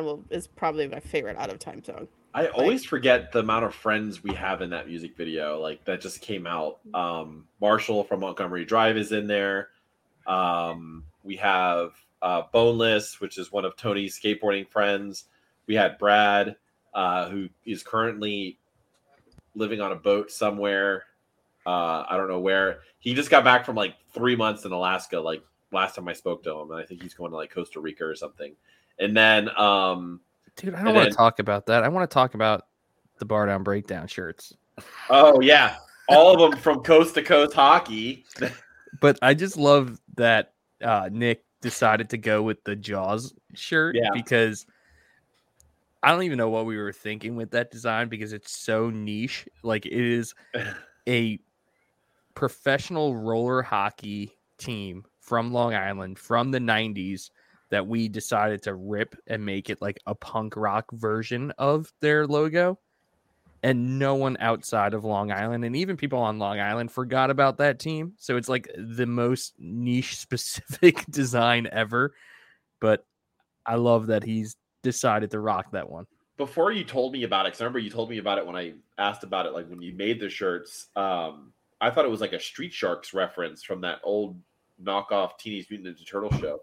Will is probably my favorite out of time song. I always forget the amount of friends we have in that music video, like that just came out. Um, Marshall from Montgomery Drive is in there. Um, we have uh, Boneless, which is one of Tony's skateboarding friends. We had Brad, uh, who is currently living on a boat somewhere. Uh, I don't know where. He just got back from like three months in Alaska, like last time I spoke to him, and I think he's going to like Costa Rica or something. And then, um, Dude, I don't want to talk about that. I want to talk about the Bardown Breakdown shirts. Oh yeah, all of them from coast to coast hockey. But I just love that uh, Nick decided to go with the Jaws shirt Yeah. because I don't even know what we were thinking with that design because it's so niche. Like it is a professional roller hockey team from Long Island from the 90s that we decided to rip and make it like a punk rock version of their logo. And no one outside of Long Island and even people on Long Island forgot about that team. So it's like the most niche specific design ever. But I love that he's decided to rock that one. Before you told me about it, because I remember you told me about it when I asked about it, like when you made the shirts. Um, I thought it was like a Street Sharks reference from that old knockoff Teenage Mutant Ninja Turtle show.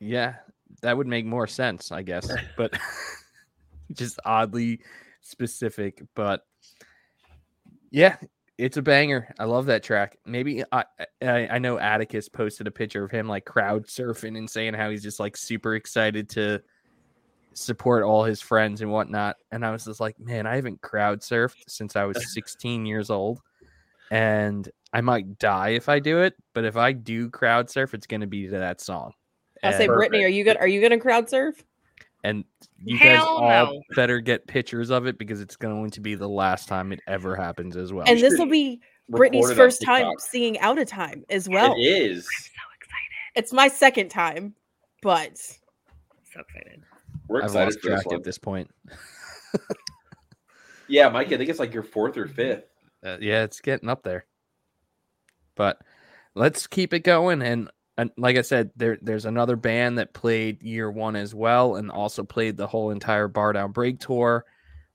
Yeah, that would make more sense, I guess. But just oddly specific. But yeah, it's a banger. I love that track. Maybe I, I I know Atticus posted a picture of him like crowd surfing and saying how he's just like super excited to support all his friends and whatnot. And I was just like, man, I haven't crowd surfed since I was 16 years old. And I might die if I do it, but if I do crowd surf, it's gonna be to that song. I say, And- Brittany, are you good? Are you gonna crowd surf? and you guys Hell all no. better get pictures of it because it's going to be the last time it ever happens as well. and this will be Brittany's record it on first time seeing Out of Time as well. It is. I'm so excited. It's my second time, but so excited. We're I've excited lost for this track at this point. Yeah, Mike, I think it's like your fourth or fifth. Uh, yeah, it's getting up there. But let's keep it going. And, and like I said, there there's another band that played year one as well, and also played the whole entire Bar Down Break tour,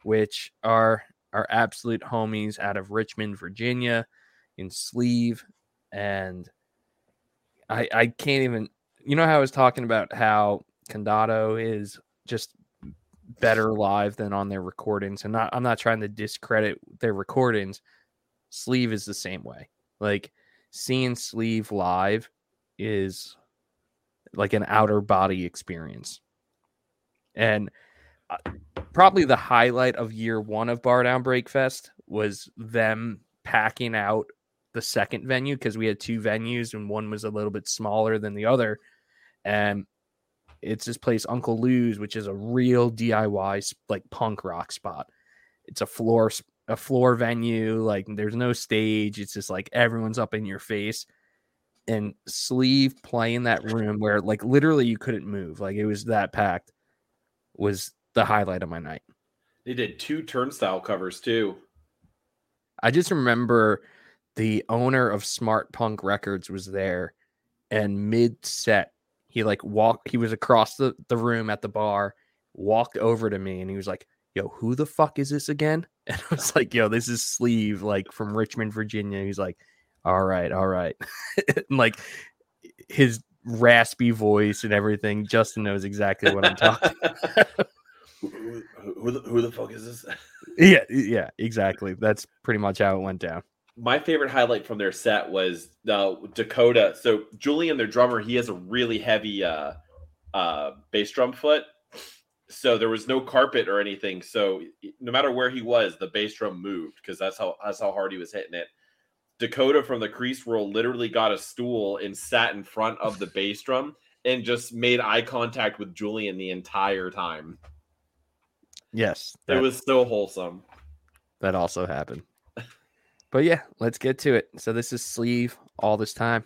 which are our absolute homies out of Richmond, Virginia, in Sleeve, and I I can't even. You know how I was talking about how Condado is just better live than on their recordings, and not I'm not trying to discredit their recordings. Sleeve is the same way. Like seeing Sleeve live is like an outer body experience. And uh, probably the highlight of year one of Bardown BreakFest was them packing out the second venue because we had two venues and one was a little bit smaller than the other. And it's this place, Uncle Lou's, which is a real DIY like punk rock spot. It's a floor a floor venue, like there's no stage. It's just like everyone's up in your face. And sleeve playing that room where like literally you couldn't move, like it was that packed, was the highlight of my night. They did two turnstile covers too. I just remember the owner of Smart Punk Records was there, and mid set, he like walked. He was across the the room at the bar, walked over to me, and he was like, "Yo, who the fuck is this again?" And I was like, "Yo, this is Sleeve, like from Richmond, Virginia." He's like, "All right, all right," like his raspy voice and everything. Justin knows exactly what I'm talking. Who, who, the, who the fuck is this? yeah, yeah, exactly. That's pretty much how it went down. my favorite highlight from their set was uh, Dakota. So Julian, their drummer, he has a really heavy uh, uh, bass drum foot. So there was no carpet or anything. So no matter where he was, the bass drum moved because that's how that's how hard he was hitting it. Dakota from the Crease World literally got a stool and sat in front of the bass drum and just made eye contact with Julian the entire time. Yes, It was so wholesome. that also happened. But yeah, let's get to it. So this is sleeve all this time.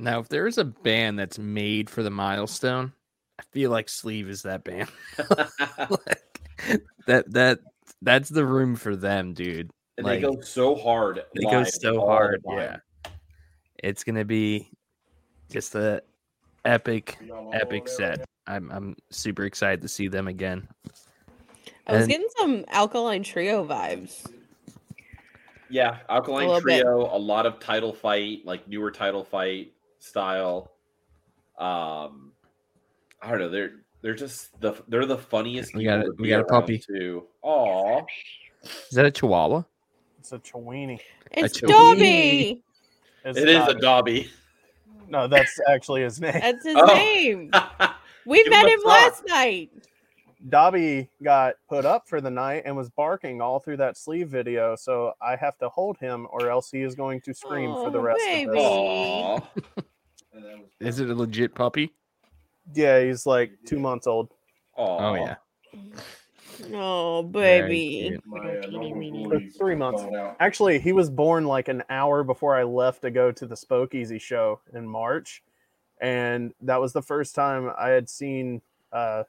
Now, if there is a band that's made for the milestone, I feel like Sleeve is that band. Like, that that that's the room for them, dude. and Like, they go so hard. They go so hard. time. Yeah. It's gonna be just a epic, epic set. I'm I'm super excited to see them again. I was And- getting some Alkaline Trio vibes. Yeah, A Alkaline bit. Trio, a lot of title fight, like newer title fight style. Um, I don't know. They're they're just the they're the funniest. We got people a- we got a puppy. too. Aw, Is that a Chihuahua? It's a Chiweenie. It's Chiweenie. Dobby. It's it is a Dobby. Dobby. No, that's actually his name. That's his Oh. name. We met him a last night. Dobby got put up for the night and was barking all through that sleeve video, so I have to hold him or else he is going to scream for the Oh, rest of baby. this. Aw. Is it a legit puppy? Yeah, he's like two months old. Aw. Oh yeah. Oh, baby. cute. My, uh, For three months. Actually, he was born like an hour before I left to go to the Spokeasy show in March, and that was the first time I had seen uh,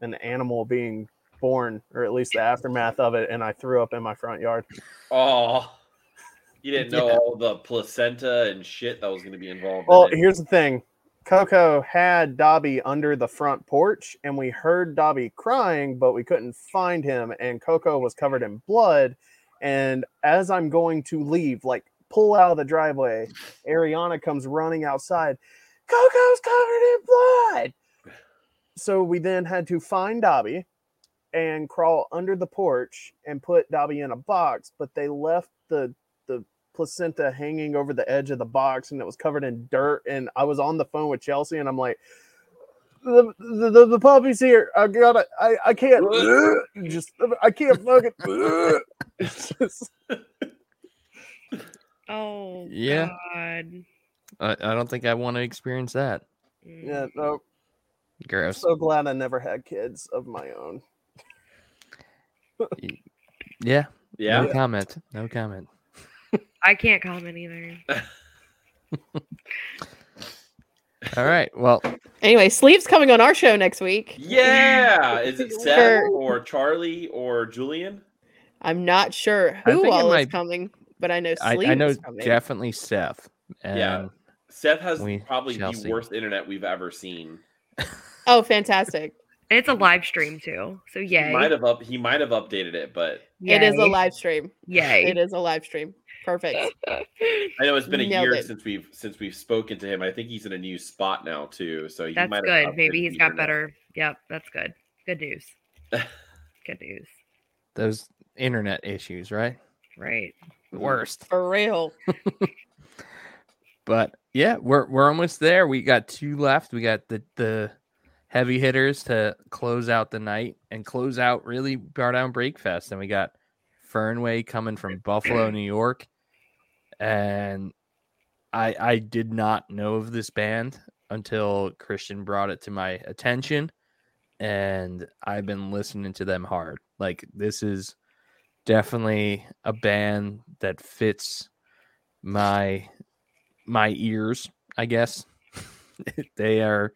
an animal being born, or at least the aftermath of it, and I threw up in my front yard. Aw. You didn't know Yeah. all the placenta and shit that was going to be involved. Well, in here's the thing. Coco had Dobby under the front porch, and we heard Dobby crying, but we couldn't find him. And Coco was covered in blood. And as I'm going to leave, like pull out of the driveway, Ariana comes running outside. Coco's covered in blood. So we then had to find Dobby and crawl under the porch and put Dobby in a box, but they left the the placenta hanging over the edge of the box and it was covered in dirt. And I was on the phone with Chelsea and I'm like, the, the, the, the puppy's here. I gotta, I, I can't, just, I can't fucking, it's just, Oh Yeah. God. I, I don't think I want to experience that. Yeah, no, I'm Gross. so glad I never had kids of my own. Yeah. yeah. No comment. No comment. I can't comment either. All right. Well, Anyway, Sleeve's coming on our show next week. Yeah. Is it Seth Sure. or Charlie or Julian? I'm not sure who think it all is coming, but I know I, I know is coming. definitely Seth. And Yeah. Seth has We probably shall the see. worst internet we've ever seen. Oh, fantastic. And it's a live stream too. So yeah. He might have up. He might have updated it, but It is a live stream. Yay. It is a live stream. Perfect. I know it's been a Nailed year it. since we've since we've spoken to him. I think he's in a new spot now too. So he That's might have good. Maybe he's got internet. better. Yep, that's good. Good news. Good news. those internet issues, right? Right. Worst. For real. But yeah, we're we're almost there. We got two left. We got the the heavy hitters to close out the night and close out really Bardown BreakFest. And we got Fernway coming from Buffalo, New York. And I I did not know of this band until Christian brought it to my attention. And I've been listening to them hard. Like this is definitely a band that fits my my ears, I guess. they are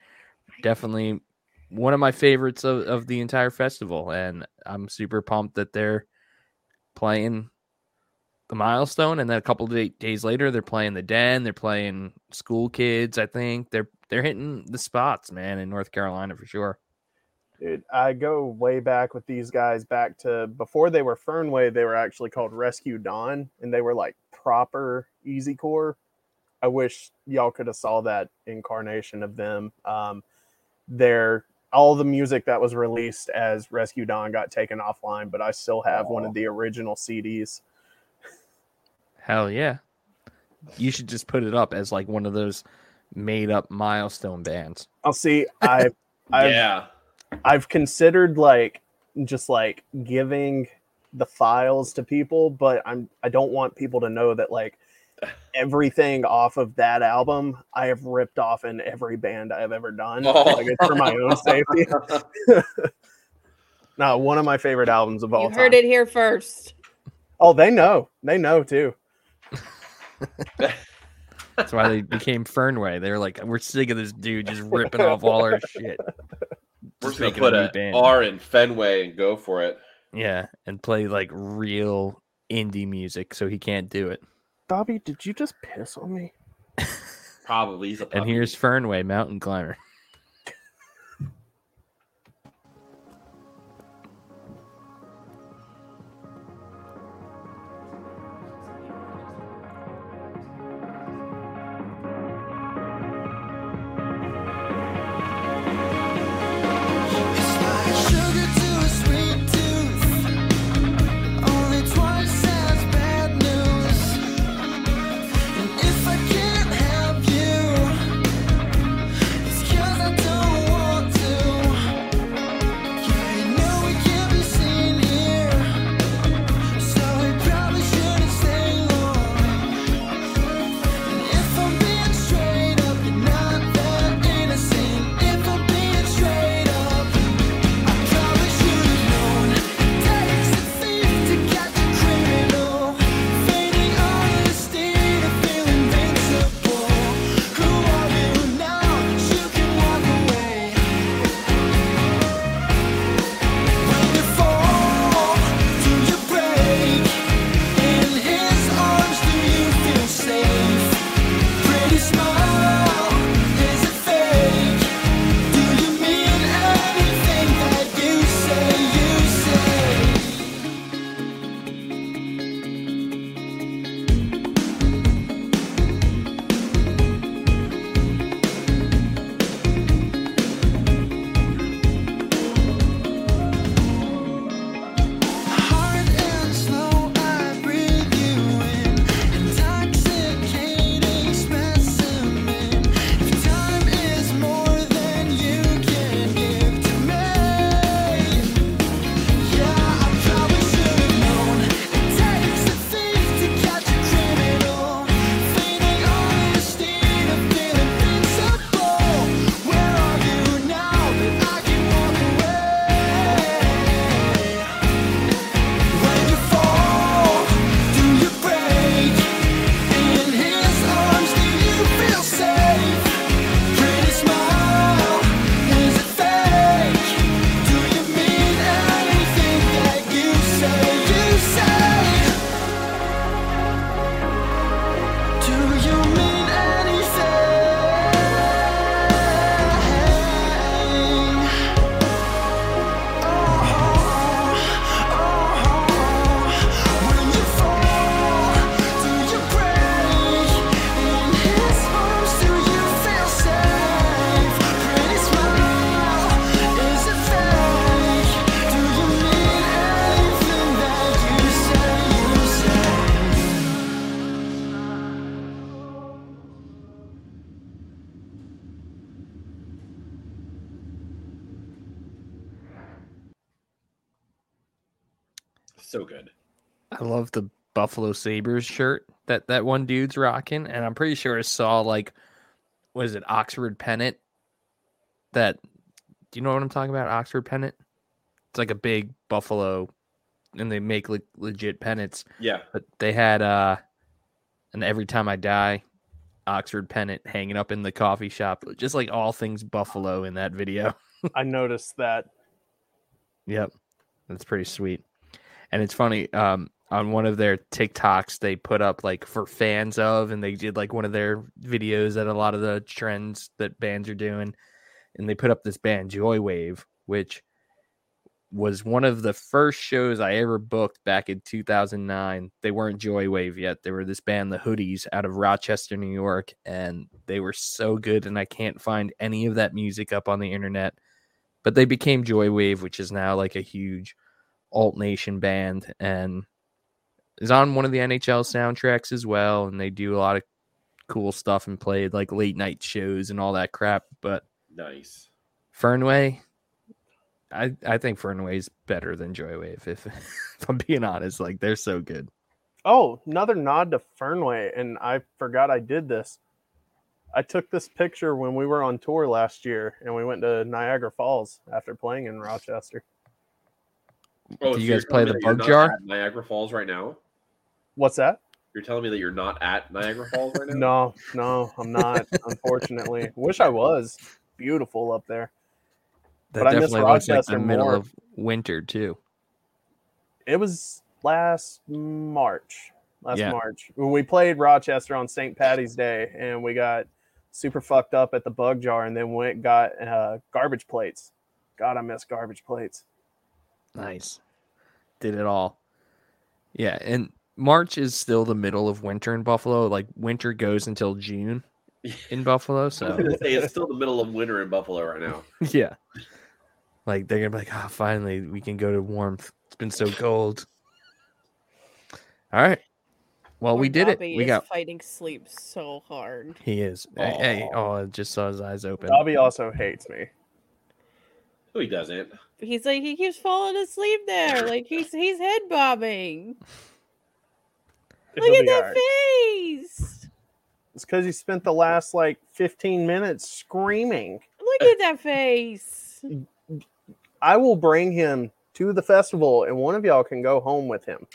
definitely one of my favorites of, of the entire festival. And I'm super pumped that they're playing the milestone. And then a couple of day- days later, they're playing the den. They're playing school kids, I think. They're they're hitting the spots, man, in North Carolina for sure. Dude, I go way back with these guys back to before they were Fernway, they were actually called Rescue Dawn and they were like proper easy core. I wish y'all could have saw that incarnation of them. Um their all the music that was released as Rescue Dawn got taken offline, but I still have one of the original CDs. Hell yeah. You should just put it up as like one of those made up milestone bands. I'll see. I I've, Yeah. I've considered like just like giving the files to people, but I'm I don't want people to know that like everything off of that album I have ripped off in every band I've ever done. Oh. Like it's for my own safety. no, one of my favorite albums of all You time. heard it here first. Oh, they know. They know too. That's why they became Fernway. They were like, we're sick of this dude just ripping off all our shit. We're Just just gonna put a new an band. R in Fenway and go for it. Yeah, and play like real indie music, so he can't do it. Dobby, did you just piss on me? Probably he's a And here's Fernway, mountain climber. Buffalo Sabres shirt that that one dude's rocking, and I'm pretty sure I saw like, was it, Oxford pennant? That, do you know what I'm talking about? Oxford pennant. It's like a big buffalo, and they make le- legit pennants. Yeah. But they had uh, and every time I die, Oxford pennant hanging up in the coffee shop, just like all things buffalo in that video. I noticed that. Yep. That's pretty sweet. And it's funny, um, on one of their TikToks, they put up like for fans of, and they did like one of their videos that a lot of the trends that bands are doing. And they put up this band, Joywave, which was one of the first shows I ever booked back in 2009. They weren't Joywave yet. They were this band, the Hoodies, out of Rochester, New York. And they were so good. And I can't find any of that music up on the internet but they became Joywave, which is now like a huge alt nation band and is on one of the NHL soundtracks as well. And they do a lot of cool stuff and played like late night shows and all that crap. But Nice. Fernway, I I think Fernway's better than Joywave. If, if I'm being honest, like they're so good. Oh, another nod to Fernway, and I forgot I did this. I took this picture when we were on tour last year, and we went to Niagara Falls after playing in Rochester. Oh, Do you you're guys play the that Bug Jar? at Niagara Falls right now. What's that? You're telling me that you're not at Niagara Falls right now? No, no, I'm not. unfortunately, wish I was. Beautiful up there. That But I miss definitely looks like the middle more. of winter too. It was last March. Last Yeah. March. When we played Rochester on St. Patty's Day and we got super fucked up at the bug jar and then went got uh, garbage plates. God, I miss garbage plates. Nice. Did it all. Yeah, and March is still the middle of winter in Buffalo. Like winter goes until June in Buffalo. I was So gonna say it's still the middle of winter in Buffalo right now. yeah. Like they're gonna be like, oh, finally we can go to warmth. It's been so cold. All right. Well, we Poor did it. We is got. fighting sleep so hard. He is. Hey, Hey, oh, I just saw his eyes open. Dobby also hates me. No, he doesn't. He's like he keeps falling asleep there, like he's he's head bobbing. Look He'll at that alright. face. It's because he spent the last like 15 minutes screaming. Look at that face. I will bring him to the festival and one of y'all can go home with him.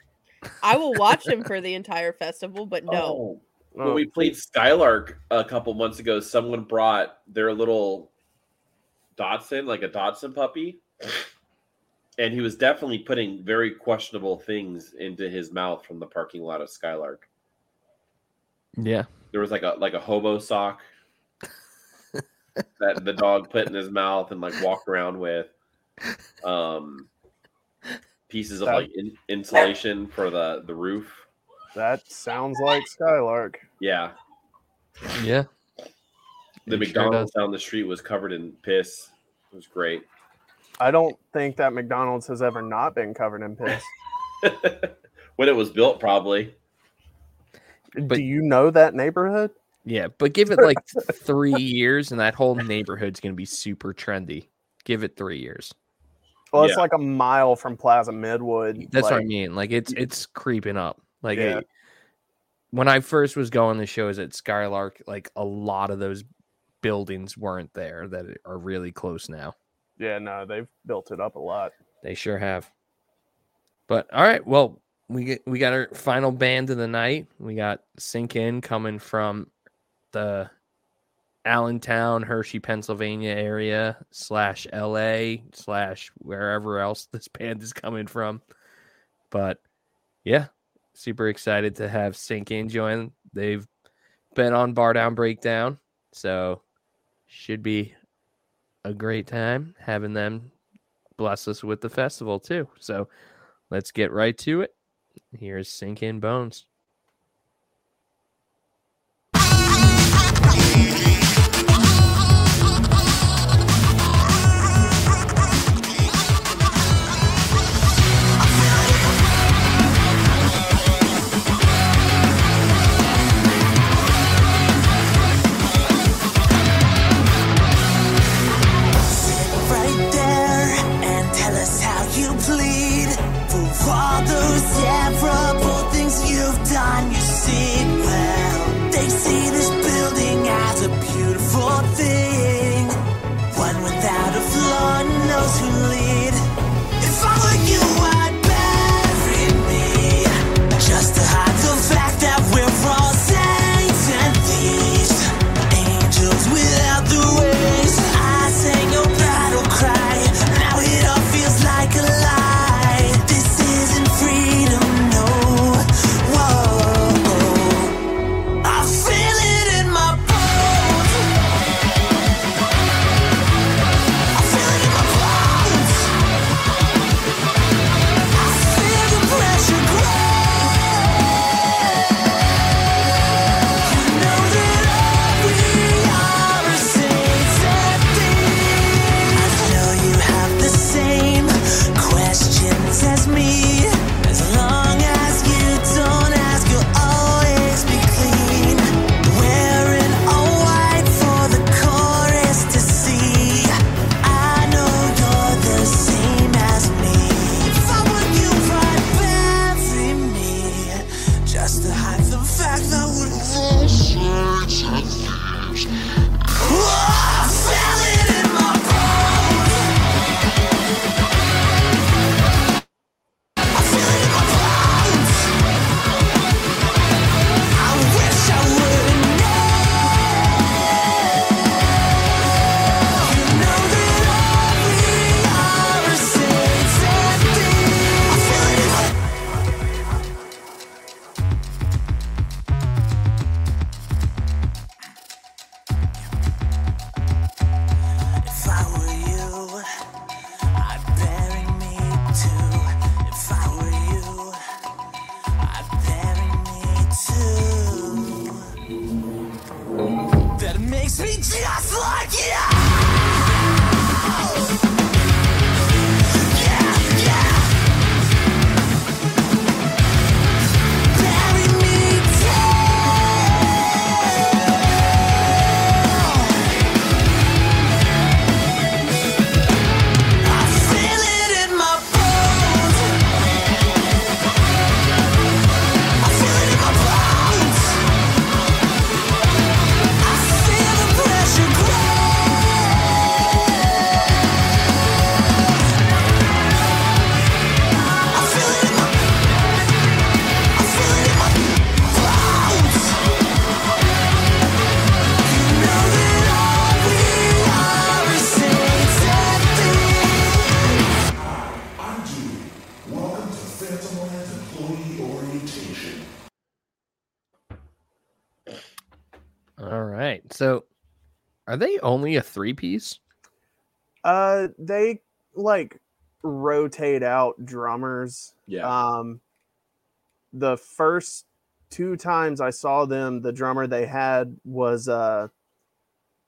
I will watch him for the entire festival, but no. Oh, Oh, when we played Skylark a couple months ago, someone brought their little Dotson, like a Dotson puppy, and he was definitely putting very questionable things into his mouth from the parking lot of Skylark. Yeah. There was like a like a hobo sock that the dog put in his mouth and like walked around with. Um, pieces of That- like in, insulation for the the roof. that sounds like Skylark. Yeah, Yeah. the It McDonald's does. down the street was covered in piss. It was great. I don't think that McDonald's has ever not been covered in piss. when it was built, probably. But- Do you know that neighborhood? Yeah, but give it like three years, and that whole neighborhood's gonna be super trendy. Give it three years. Well, it's Yeah. like a mile from Plaza Midwood. That's what I mean. Like it's it's creeping up. Like Yeah. it- when I first was going to shows at Skylark, like a lot of those buildings weren't there that are really close now. Yeah, no, they've built it up a lot. They sure have. But all right, well, we get we got our final band of the night. We got Sink In coming from the Allentown, Hershey, Pennsylvania area slash LA slash wherever else this band is coming from. But yeah, super excited to have Sink In join. They've been on Bardown Breakdown, so should be a great time having them bless us with the festival too. So let's get right to it. Here's Sink In Bones. Are they only a three piece? Uh, they like rotate out drummers. Yeah. Um, the first two times I saw them, the drummer they had was uh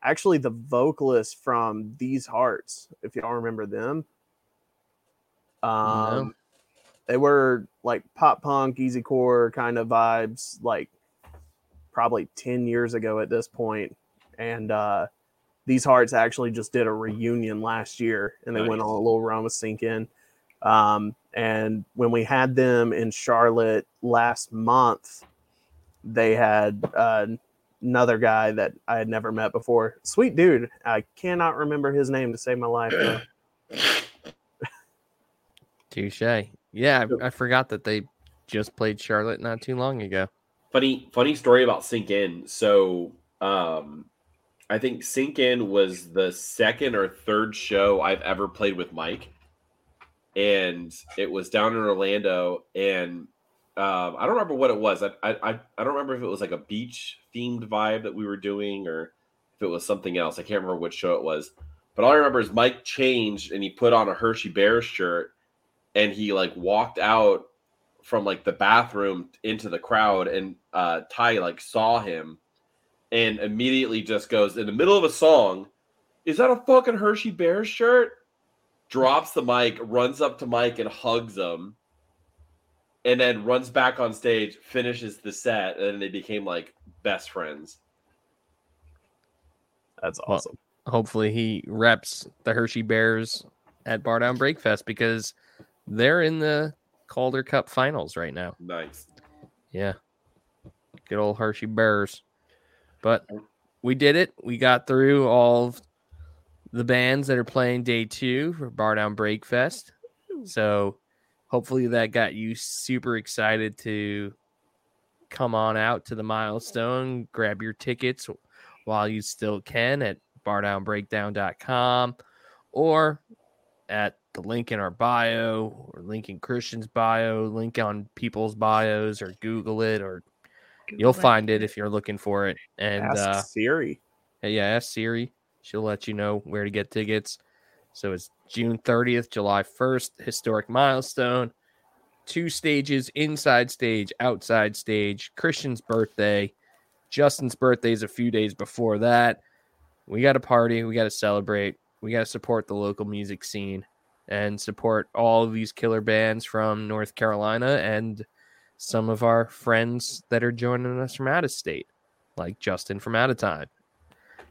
actually the vocalist from These Hearts, if y'all remember them. Um, they were like pop punk, easy core kind of vibes, like probably 10 years ago at this point. And uh these hearts actually just did a reunion last year and they went on a little run with sink in um, and when we had them in charlotte last month they had uh, another guy that i had never met before sweet dude i cannot remember his name to save my life. Touche. Yeah, I, I forgot that they just played Charlotte not too long ago. Funny, funny story about Sink In. So, um, I think Sink In was the second or third show I've ever played with Mike, and it was down in Orlando. And um, I don't remember what it was. I, I I don't remember if it was like a beach themed vibe that we were doing, or if it was something else. I can't remember which show it was. But all I remember is Mike changed and he put on a Hershey Bears shirt, and he like walked out from like the bathroom into the crowd and uh Ty like saw him and immediately just goes in the middle of a song, is that a fucking Hershey Bears shirt? Drops the mic, runs up to Mike and hugs him, and then runs back on stage, finishes the set, and they became like best friends. That's Well, awesome. hopefully, he reps the Hershey Bears at Bardown BreakFest because they're in the Calder Cup finals right now. Nice. Yeah. Good old Hershey Bears. But we did it. We got through all of the bands that are playing day two for Bardown BreakFest. So hopefully that got you super excited to come on out to the milestone, grab your tickets while you still can at bardownbreakdown.com or at the link in our bio or link in Christian's bio, link on people's bios or Google it or you'll find it if you're looking for it. And Ask uh Siri. yeah, ask Siri. She'll let you know where to get tickets. So it's June 30th, July 1st, historic milestone. Two stages, inside stage, outside stage. Christian's birthday. Justin's birthday is a few days before that. We got to party. We got to celebrate. We got to support the local music scene and support all of these killer bands from North Carolina and some of our friends that are joining us from out of state, like Justin from out of time.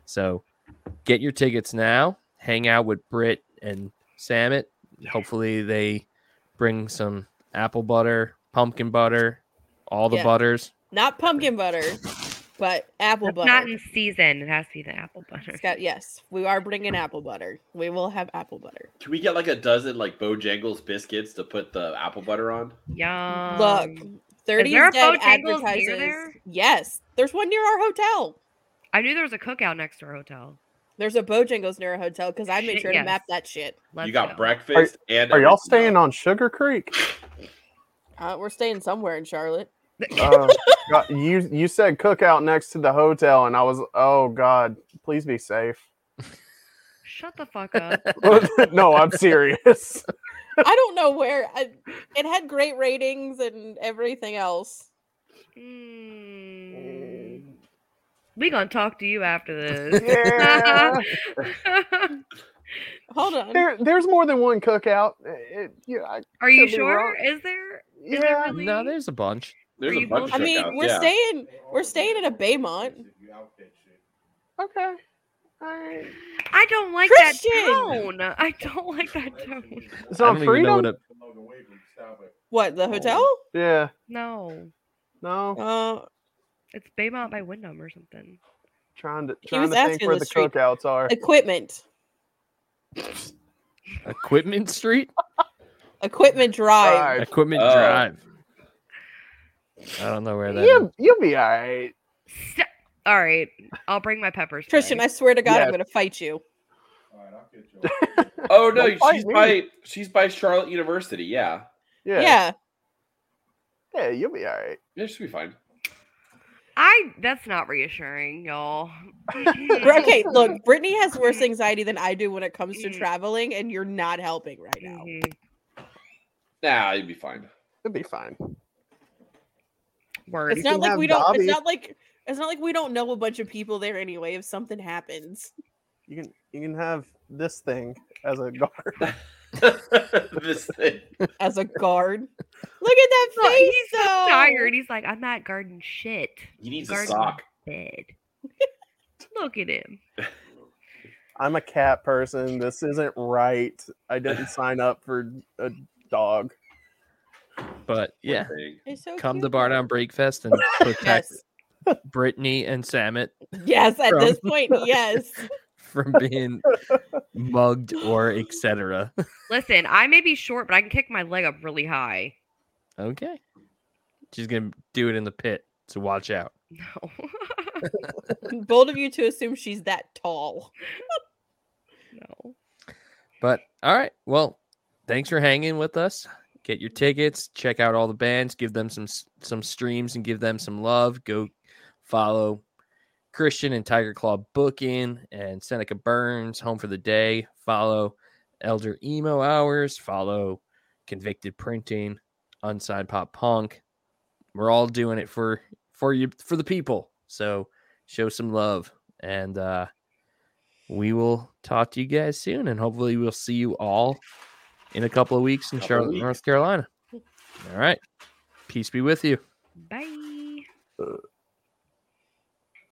So get your tickets now. Hang out with Britt and Samet. Hopefully they bring some apple butter, pumpkin butter, all the Yeah. butters. Not pumpkin butter, but apple It's butter. not in season. It has to be the apple butter. It's got yes, we are bringing apple butter. We will have apple butter. Can we get like a dozen like Bojangles biscuits to put the apple butter on? Yum. Look, thirty there a Dead Bojangles near there? Yes, there's one near our hotel. I knew there was a cookout next to our hotel. There's a Bojangles near our hotel because I made Shit, sure to yes. map that shit. Let's you got go. breakfast and Are y'all everything staying else. on Sugar Creek? Uh, we're staying somewhere in Charlotte. Uh, God, you you said cookout next to the hotel, and I was oh God, please be safe. Shut the fuck up. no, I'm serious. I don't know where. I, it had great ratings and everything else. Mm. We gonna talk to you after this. Yeah. Hold on. There, there's more than one cookout. It, yeah, Are you sure? Is there? Is there Yeah. really? No, there's a bunch. There's Are a bunch of I mean, checkouts, we're yeah. staying we're staying at a Baymont. Okay. Alright. I don't like Christian! that tone. I don't like that tone. It's on don't even know freedom. what a What, the hotel? Yeah. No, No. Uh it's Baymont by Wyndham or something. Trying to trying to think where the the cookouts are. equipment. Equipment Street, Equipment drive. Drive. Equipment Oh. Drive. I don't know where that You you'll be all right. St- All right, I'll bring my peppers. Tristan, I swear to God, Yes. I'm gonna fight you. Oh no, Don't fight she's me. by she's by Charlotte University. Yeah, Yeah. Yeah. Yeah, you'll be all right. yeah, she'll be fine. I that's not reassuring, y'all. okay, look, Brittany has worse anxiety than I do when it comes to Mm. traveling, and you're not helping right now. Mhm. Nah, you'll be fine. It'll be fine. Word. It's not like have we don't. It's not like it's not like we don't know a bunch of people there anyway. If something happens, You can you can have this thing as a guard. this thing. as a guard, look at that Look, face. he's so though. tired. He's like, I'm not guarding shit. He needs a sock. Bed. Look at him. I'm a cat person. This isn't right. I didn't sign up for a dog. But yeah, so come to cute. Bardown BreakFest and protect Yes, Brittany and Samet yes. At From- this point, yes. from being mugged or etc. Listen, I may be short, but I can kick my leg up really high. Okay. She's gonna do it in the pit, so watch out. No. Bold of you to assume she's that tall. no. But all right, well, thanks for hanging with us. Get your tickets, check out all the bands, give them some some streams, and give them some love. Go follow Christian and Tiger Claw Booking and Seneca Burns Home for the Day. Follow Elder Emo Hours. Follow Convicted Printing, Unsigned Pop Punk. We're all doing it for for you for the people. So show some love and uh we will talk to you guys soon and hopefully we'll see you all in a couple of weeks in Couple Charlotte, weeks. North Carolina. All right. Peace be with you. Bye. Uh,